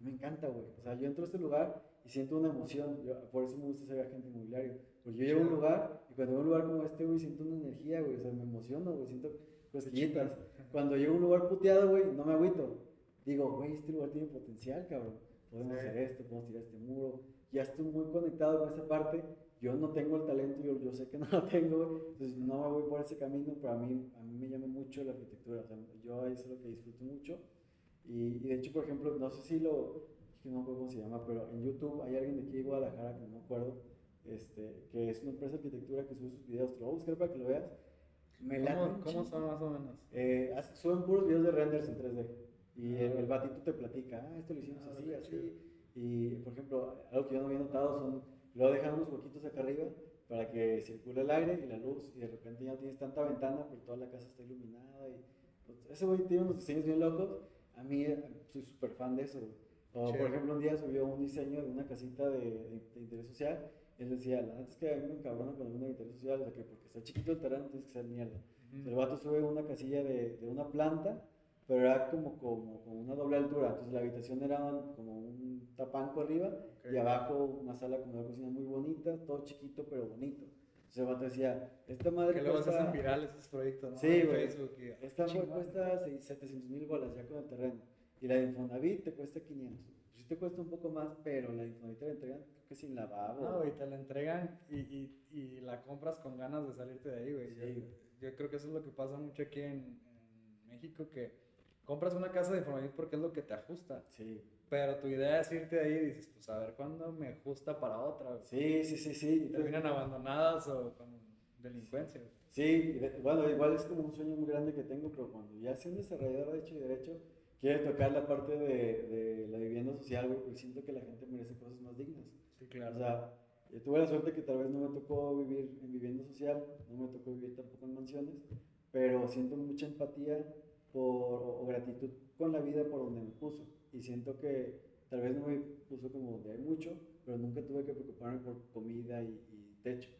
me encanta, güey. O sea, yo entro a este lugar y siento una emoción. por eso me gusta ser agente inmobiliario. Porque yo llego a un lugar y cuando veo un lugar como este, güey, siento una energía, güey. O sea, me emociono, güey. Siento cosquillitas. Cuando llego a un lugar puteado, güey, no me agüito. Digo, güey, este lugar tiene potencial, cabrón. Podemos hacer esto, podemos tirar este muro. Ya estoy muy conectado con esa parte yo no tengo el talento, yo, yo sé que no (laughs) lo tengo, entonces no me voy por ese camino, pero a mí, a mí me llama mucho la arquitectura, o sea, yo eso es lo que disfruto mucho. Y, de hecho, por ejemplo, no sé si lo, no me cómo se llama, pero en YouTube hay alguien de aquí de Guadalajara, que no me acuerdo, este, que es una empresa de arquitectura que sube sus videos, te lo voy a buscar para que lo veas. Me ¿Cómo, cómo son más o menos? Eh, suben puros videos de renders en 3D. Y el, el batito te platica, ah, esto lo hicimos Ah, así, así. Y, por ejemplo, algo que yo no había notado son, luego dejan unos huequitos acá arriba para que circule el aire y la luz. Y de repente ya no tienes tanta ventana, pero toda la casa está iluminada. Y, pues, ese güey tiene unos diseños bien locos. A mí eh, soy súper fan de eso. O, por ejemplo, un día subió un diseño de una casita de, de- de interés social. Él decía, la neta es que a mí me encabrona cuando uno de interés social, o sea, que porque está chiquito el terreno tienes que ser mierda. El vato sube una casilla de, de una planta, pero era como, como, como una doble altura. Entonces la habitación era como un tapanco arriba Ok. y abajo una sala como una cocina muy bonita, todo chiquito pero bonito. Entonces el vato decía, esta madre Que luego se cuesta, hacen virales esos proyectos, ¿no? Sí, güey. Facebook y- esta madre chingón. cuesta seis- 700 mil bolas ya con el terreno. Y la de Infonavit te cuesta 500. Sí te cuesta un poco más, pero la Infonavit te la entregan creo que sin lavabo. No, güey, te la entregan y, y, y la compras con ganas de salirte de ahí, güey. Sí, Yo- yo, creo que eso es lo que pasa mucho aquí en, en México, que compras una casa de Infonavit porque es lo que te ajusta. Sí, Pero tu idea es irte de ahí y dices, pues a ver cuándo me ajusta para otra. sí, sí, sí. sí. Y terminan abandonadas o con delincuencia. Sí, bueno, igual es como un sueño muy grande que tengo, pero cuando ya sea un desarrollador de hecho y derecho, quiere tocar la parte de, de la vivienda social, güey, porque siento que la gente merece cosas más dignas. Sí, O claro. sea, yo tuve la suerte que tal vez no me tocó vivir en vivienda social, no me tocó vivir tampoco en mansiones, pero siento mucha empatía por, o gratitud con la vida por donde me puso. Y siento que tal vez no me puso como donde hay mucho, pero nunca tuve que preocuparme por comida y, y techo.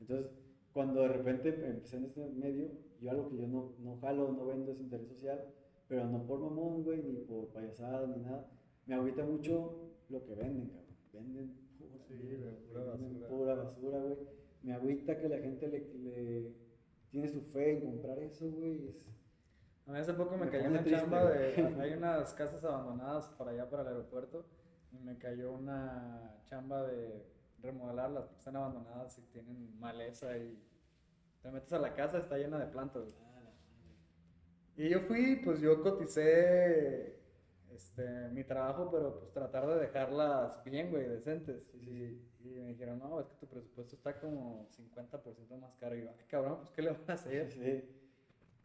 Entonces, cuando de repente empecé en este medio, yo algo que yo no, no jalo, no vendo es interés social, pero no por mamón, güey, ni por payasada, ni nada. Me agüita mucho lo que venden, cabrón. Venden pura, Sí, mierda, pura venden basura. pura basura, güey. Me agüita que la gente le, le tiene su fe en comprar eso, güey. Es, A mí hace poco me, Me cayó una triste, chamba de... (laughs) Hay unas casas abandonadas para allá, para el aeropuerto, y me cayó una chamba de remodelarlas porque están abandonadas y tienen maleza y te metes a la casa, está llena de plantas. Y yo fui, pues yo coticé este, mi trabajo, pero pues tratar de dejarlas bien, güey, decentes. Y me dijeron, no, es que tu presupuesto está como 50% más caro. Y yo, ay, cabrón, pues ¿qué le van a hacer? (laughs) sí,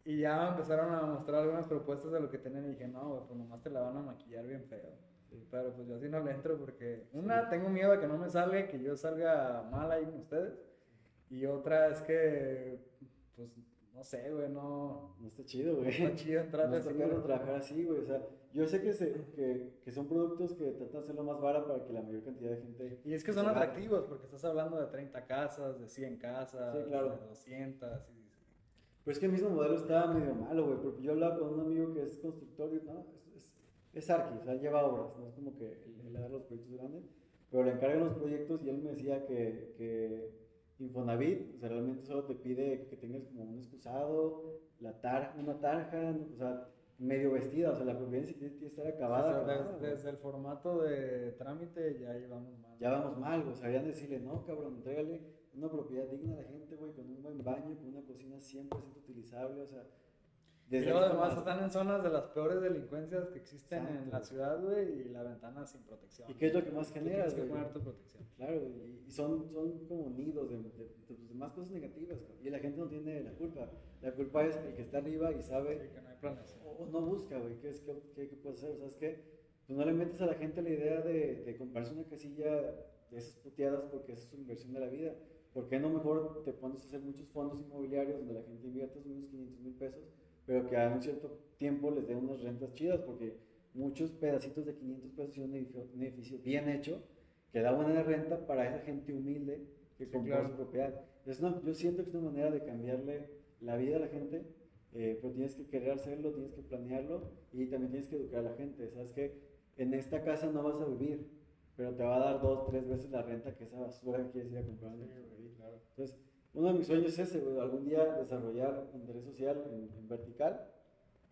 Y ya empezaron a mostrar algunas propuestas de lo que tenían y dije, no, güey, pues nomás te la van a maquillar bien feo. sí. Pero pues yo así no le entro porque, una, tengo miedo de que no me salga, que yo salga mal ahí con ustedes. Y otra es que, pues, no sé, güey, no, No está chido, güey. no está chido entrar No está así, trabajar así, güey. O sea, yo sé que, se, que, que son productos que tratan de hacerlo más barato para que la mayor cantidad de gente. Y es que son atractivos porque estás hablando de 30 casas, de 100 casas, Sí, claro. de 200. Y, Pero es que el mismo modelo estaba medio malo, güey. Porque yo hablaba con un amigo que es constructor y no, es, es, es arqui, o sea, lleva obras. No es como que él, él haga los proyectos grandes, pero le encargan los proyectos y él me decía que, que Infonavit, o sea, realmente solo te pide que tengas como un excusado, la tar, una tarja, ¿no? o sea, medio vestida, o sea, la sí tiene que estar acabada. o sea, acabada, des- güey. desde, el formato de trámite ya llevamos mal. ya vamos mal, güey. Sabrían decirle, no, cabrón, entrégale una propiedad digna a la gente, güey, con un buen baño, con una cocina 100% utilizable, o sea. Y ahí luego además están en zonas de las peores delincuencias que existen en Exacto. la ciudad, güey, y la ventana sin protección. ¿Y qué es lo que más genera, Tienes que poner tu protección. Claro, y, y son, son como nidos de, de, de, de más cosas negativas, cabrón. y la gente no tiene la culpa. La culpa es el que está arriba y Sí, sabe, que no hay planeación. o, o no busca, güey, qué es qué, qué, qué puedes hacer, ¿sabes qué? Pues no le metes a la gente la idea de, de comprarse una casilla de esas puteadas porque esa es su inversión de la vida. ¿Por qué no mejor te pones a hacer muchos fondos inmobiliarios donde la gente invierte unos 500 mil pesos, pero que a un cierto tiempo les dé unas rentas chidas? Porque muchos pedacitos de 500 pesos y un edificio, un edificio bien hecho que da buena renta para esa gente humilde que Sí, compró claro. su propiedad. Entonces, no, yo siento que es una manera de cambiarle la vida a la gente, eh, pero tienes que querer hacerlo, tienes que planearlo y también tienes que educar a la gente. ¿Sabes que En esta casa no vas a vivir, pero te va a dar dos, tres veces la renta que esa basura que quieres ir a comprar. claro. Entonces, uno de mis sueños es ese, güey, algún día desarrollar interés social en, en vertical,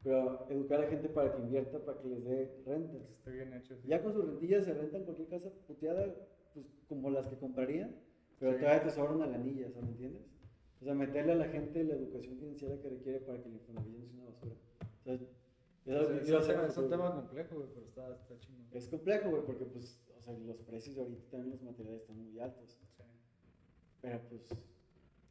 pero educar a la gente para que invierta, para que les dé rentas. Que esté bien hecho. sí. Ya con sus rentillas se rentan cualquier casa puteada, pues como las que comprarían, pero Sí. todavía te sobra una lanilla, ¿sabes? ¿Me entiendes? O sea, meterle a la gente la educación financiera que requiere para que el Infonavit no sea una basura. O sea, es Sí, es, un- es tema complejo, güey, pero está, está chingón. Es complejo, güey, porque pues, sea, los precios de ahorita también los materiales están muy altos. Sí. Pero pues,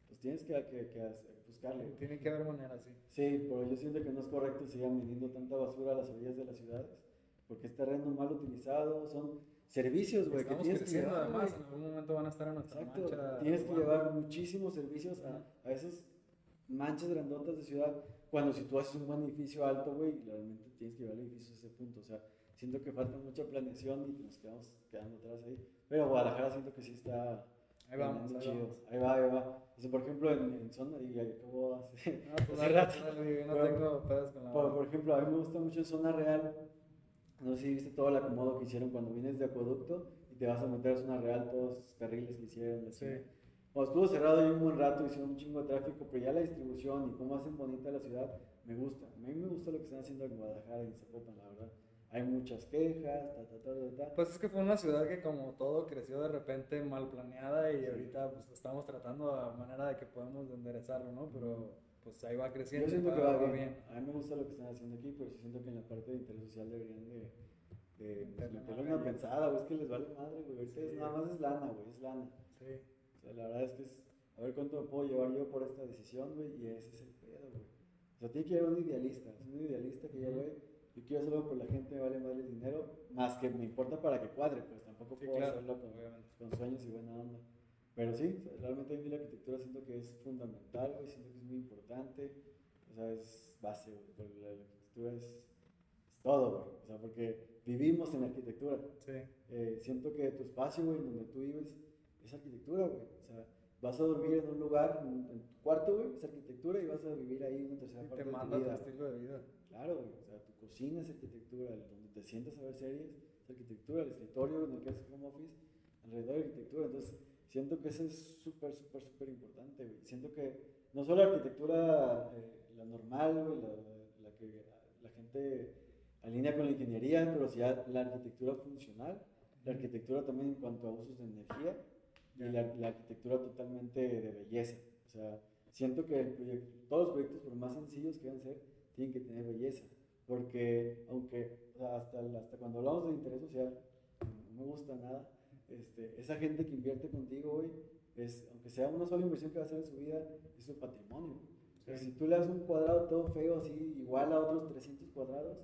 pues tienes que, que, que buscarle. Tiene que haber manera, sí. Sí, pero yo siento que no es correcto sigan vendiendo tanta basura a las orillas de las ciudades, porque es terreno mal utilizado, son servicios, güey, que tienes que llevar, además, güey. en algún momento van a estar en nuestra Exacto, mancha. tienes que llevar muchísimos servicios a, a esas manchas grandotas de ciudad, cuando si tú haces un buen edificio alto, güey, realmente tienes que llevar el edificio a ese punto, o sea, siento que falta mucha planeación y que nos quedamos quedando atrás ahí, pero Guadalajara siento que sí está... Ahí vamos, ahí chido. vamos. ahí va, ahí va. O sea, por ejemplo, en, en zona, y acabo hace, No, pues (laughs) hace rato, no Pero- tengo pedos con la por, por ejemplo, a mí me gusta mucho en Zona Real. No sé si viste todo el acomodo que hicieron cuando vienes de acueducto y te vas a meter a Zona Real, todos los carriles que hicieron. así. Sí. Cuando estuvo cerrado ahí un buen rato, hicieron un chingo de tráfico, pero ya la distribución y cómo hacen bonita la ciudad, me gusta. A mí me gusta lo que están haciendo en Guadalajara y en Zapopan, la verdad. Hay muchas quejas, ta, ta, ta, ta. Pues es que fue una ciudad que como todo creció de repente mal planeada y ahorita pues estamos tratando a manera de que podamos enderezarlo, ¿no? Pero pues ahí va creciendo. Yo siento que va- va va bien. A mí me gusta lo que están haciendo aquí, pero sí siento que en la parte de interés social deberían de, de pues, Meterle una pensada, güey. Es que les vale madre, güey. Ahorita es- Sí. nada más es lana, güey. Es lana. Sí. O sea, la verdad es que es, a ver cuánto me puedo llevar yo por esta decisión, güey, y ese es el pedo, güey. O sea, tiene que haber un idealista, es un idealista que ya, güey, yo quiero hacerlo por la gente, vale más el dinero, más que me importa para que cuadre, pues tampoco Sí, puedo claro, hacerlo con, con sueños y buena onda. Pero sí, realmente a mí la arquitectura siento que es fundamental, siento que es muy importante, o sea, es base, güey, la, arquitectura es, es todo, güey, o sea, porque vivimos en la arquitectura. Sí. Eh, siento que tu espacio, güey, donde tú vives, es arquitectura, güey. O sea, vas a dormir en un lugar, en, en tu cuarto, güey, es arquitectura y vas a vivir ahí una tercera Y parte te de tu manda tu vida. estilo de vida. Claro, güey. O sea, tu cocina es arquitectura, el donde te sientas a ver series es arquitectura, el escritorio en el que haces home office, alrededor de arquitectura. Entonces, siento que eso es súper, súper, súper importante, güey. Siento que no solo la arquitectura, eh, la normal, güey, la, la que la gente alinea con la ingeniería, pero sí ya la arquitectura funcional, la arquitectura también en cuanto a usos de energía y la, la arquitectura totalmente de belleza. O sea, siento que el proyecto- todos los proyectos, por más sencillos que van a ser, tienen que tener belleza. Porque, aunque hasta, hasta cuando hablamos de interés social, no me gusta nada, este, esa gente que invierte contigo hoy, es, aunque sea una sola inversión que va a hacer en su vida, es su patrimonio. O sea, Sí. si tú le das un cuadrado todo feo, así, igual a otros 300 cuadrados,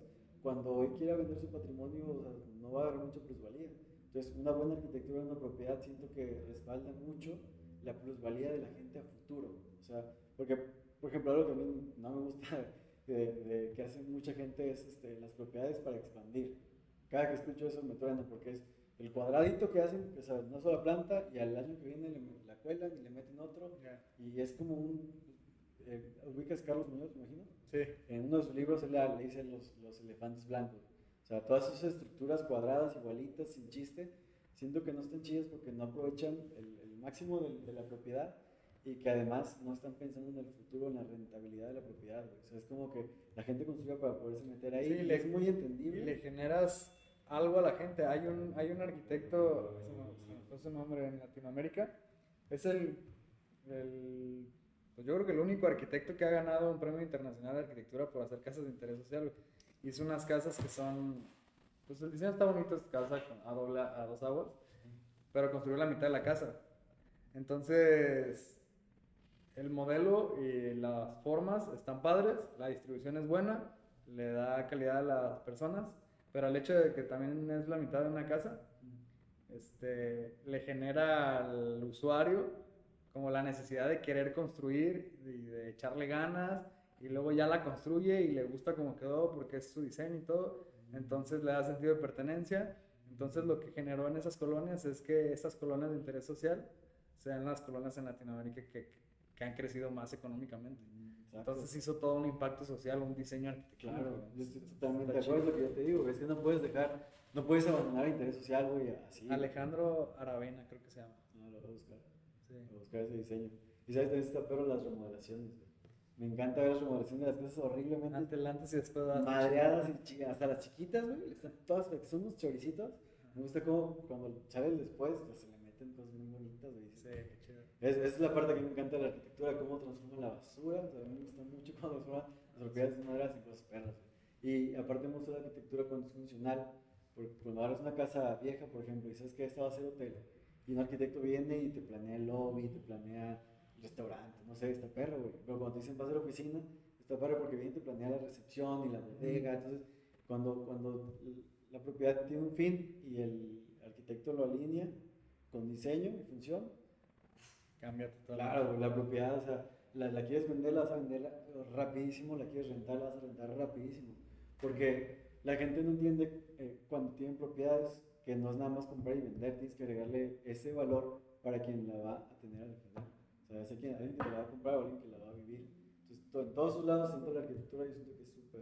cuando hoy quiera vender su patrimonio, o sea, no va a haber mucha plusvalía. Entonces, una buena arquitectura en una propiedad siento que respalda mucho la plusvalía de la gente a futuro. O sea, porque, por ejemplo, algo que a mí no me gusta de, de que hace mucha gente es este, las propiedades para expandir. Cada que escucho eso me truena porque es el cuadradito que hacen, o sea, una sola planta y al año que viene le, la cuelan y le meten otro y es como un... eh, ¿Ubicas Carlos Muñoz, me imagino? Sí. En uno de sus libros él le dice los, los elefantes blancos. O sea, todas esas estructuras cuadradas, igualitas, sin chiste, siento que no están chidas porque no aprovechan el, el máximo del- de, la propiedad y que además no están pensando en el futuro, en la rentabilidad de la propiedad. güey. O sea, es como que la gente construye para poderse meter ahí Sí, y le- es muy Y entendible. le generas algo a la gente. Hay un, hay un arquitecto, me fue su nombre en Latinoamérica, es el, el- pues yo creo que el único arquitecto que ha ganado un premio internacional de arquitectura por hacer casas de interés social. güey. Hizo unas casas que son, pues el diseño está bonito, es casa con- a, doble, a dos aguas, pero construyó la mitad de la casa. Entonces, el modelo y las formas están padres, la distribución es buena, le da calidad a las personas, pero el hecho de que también es la mitad de una casa, este, le genera al usuario como la necesidad de querer construir y de echarle ganas y luego ya la construye y le gusta como quedó porque es su diseño y todo, entonces le da sentido de pertenencia. Entonces lo que generó en esas colonias es que estas colonias de interés social sean las colonias en Latinoamérica que, que han crecido más económicamente. Exacto. Entonces hizo todo un impacto social, un diseño arquitectónico. Claro, yo estoy totalmente de acuerdo con lo que yo te digo, es que no puedes dejar, no puedes abandonar el interés social, güey, así. Alejandro Aravena, creo que se llama. No, lo voy a buscar. Sí. a buscar ese diseño. Y sabes, también está pero las remodelaciones. güey. Me encanta ver las remodelaciones de las casas horriblemente Ante el antes y después de madreadas y chi- hasta las chiquitas, güey, están todas, son unos choricitos. Me gusta cómo cuando salen después, pues, se le meten cosas muy bonitas, güey. Sí. Es, esa es la parte que me encanta de la arquitectura, cómo transforman la basura. O sea, a mí me gusta mucho cómo transforman las propiedades de madera en cosas perras. Y aparte me gusta la arquitectura cuando es funcional. Porque cuando agarras una casa vieja, por ejemplo, y sabes que esta va a ser hotel, y un arquitecto viene y te planea el lobby, te planea restaurante, no sé, está perro, güey. Pero cuando te dicen vas a la oficina, está perro porque viene te planea la recepción y la bodega. Entonces, cuando, cuando la propiedad tiene un fin y el arquitecto lo alinea con diseño y función, Cambia totalmente. Claro, la propiedad, o sea, la, la quieres vender, la vas a vender rapidísimo, la quieres rentar, la vas a rentar rapidísimo. Porque la gente no entiende eh, cuando tienen propiedades que no es nada más comprar y vender, tienes que agregarle ese valor para quien la va a tener al final. O sea, es alguien, alguien que la va a comprar o alguien que la va a vivir. Entonces, to- en todos sus lados, de la arquitectura, yo siento que es súper,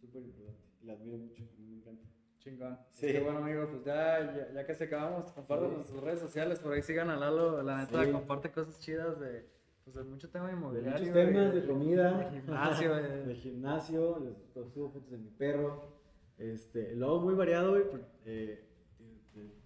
súper importante. Y la admiro mucho, a mí me encanta. Chingón. Sí. Que bueno, amigo, pues ya, ya, ya que se acabamos, compártanos Sí. sus redes sociales, por ahí sigan a Lalo, la neta, Sí. comparte cosas chidas de, pues, de mucho tema De inmobiliario. muchos temas, de comida, de gimnasio, (laughs) de- de gimnasio, les subo fotos de mi perro. Este, luego muy variado, güey. eh,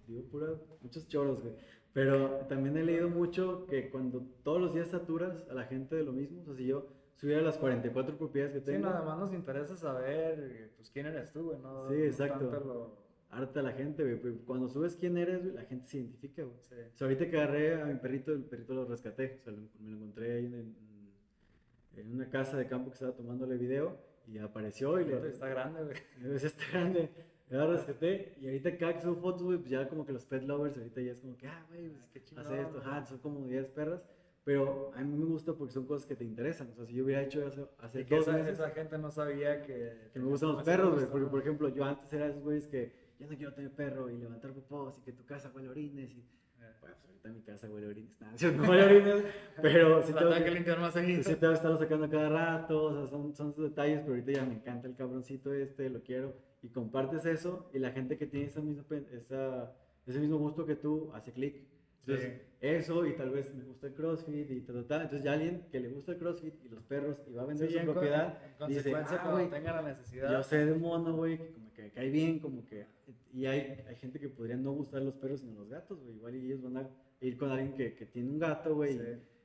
digo pura, muchos choros, güey. Pero también he leído mucho que cuando todos los días saturas a la gente de lo mismo, o sea, si yo subiera las 44 propiedades que Sí, tengo, nada más nos interesa saber, pues, quién eres tú, güey, ¿no? Sí, no exacto. lo- harta la gente, güey. pero Cuando subes quién eres, güey, la gente se identifica, güey. sí. O sea, ahorita que agarré a mi perrito, el perrito lo rescaté. O sea, lo- me lo encontré ahí en, en- en una casa de campo que estaba tomándole video y apareció y lo, Está grande, güey. (laughs) Es este grande. Ya lo rescaté. Y ahorita cada que subo fotos, güey, pues ya como que los pet lovers ahorita ya es como que, ah, güey, pues, hace esto, güey. ajá, son como 10 perras. Pero a mí me gusta porque son cosas que te interesan. O sea, si yo hubiera hecho hace, hace dos esa, meses, esa gente no sabía que... que me gustan los perros, güey. Porque, por ejemplo, yo antes era esos güeyes que ya no quiero tener perro y levantar popós y que tu casa huele a orines. Y, Eh, bueno, pues ahorita mi casa huele orines. (laughs) Nada, no huele orines, (laughs) pero sí tengo que limpiar más seguido. sí tengo que estarlo sacando cada rato. O sea, son, son esos detalles, pero ahorita ya me encanta el cabroncito este, lo quiero. Y compartes eso y la gente que tiene esa misma, esa, ese mismo gusto que tú hace clic. Entonces, Sí. eso y tal vez me gusta el CrossFit y ta, ta, ta. Entonces, ya alguien que le gusta el CrossFit y los perros y va a vender Sí, su en propiedad, en dice, consecuencia, "Ah, cuando güey, tenga la necesidad. yo sé de un mono, güey, que como que cae bien, como que... Y hay, hay gente que podría no gustar los perros sino los gatos, güey. Igual y ellos van a ir con alguien que, que tiene un gato, güey. Sí.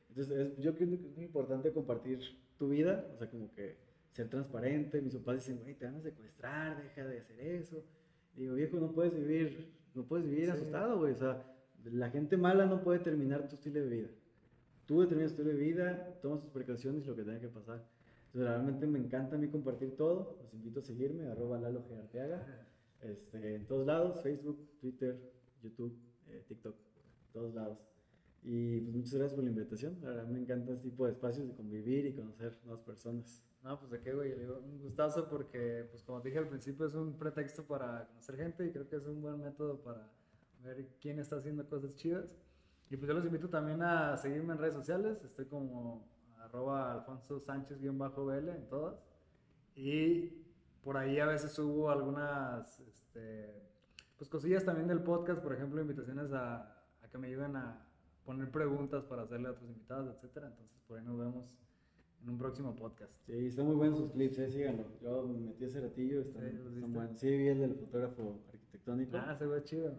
Entonces, es- yo creo que es muy importante compartir tu vida, o sea, como que ser transparente. Mis papás dicen, güey, te van a secuestrar, deja de hacer eso. Y digo, viejo, no puedes vivir, no puedes vivir asustado, güey. O sea, la gente mala no puede terminar tu estilo de vida. Tú determinas tu estilo de vida, tomas tus precauciones y lo que tenga que pasar. Entonces, realmente me encanta a mí compartir todo. Los invito a seguirme, arroba Lalo G. Arteaga. Este, en todos lados, Facebook, Twitter, YouTube, eh, TikTok, todos lados. Y pues muchas gracias por la invitación. La verdad me encanta este tipo de espacios de convivir y conocer nuevas personas. No, pues de qué, güey. Un gustazo porque, pues como dije al principio, es un pretexto para conocer gente y creo que es un buen método para ver quién está haciendo cosas chidas. Y pues yo los invito también a seguirme en redes sociales. Estoy como arroba alfonso sánchez-bl en todas. Y por ahí a veces subo algunas, este, pues cosillas también del podcast, por ejemplo, invitaciones a, a que me ayuden a poner preguntas para hacerle a otros invitados, etcétera. Entonces por ahí nos vemos en un próximo podcast. Sí, están muy buenos sus clips, eh, síganlo. Yo me metí ese ratillo, están, Sí, ¿los están buenos. Sí, vi el del fotógrafo arquitectónico. Ah, se ve chido.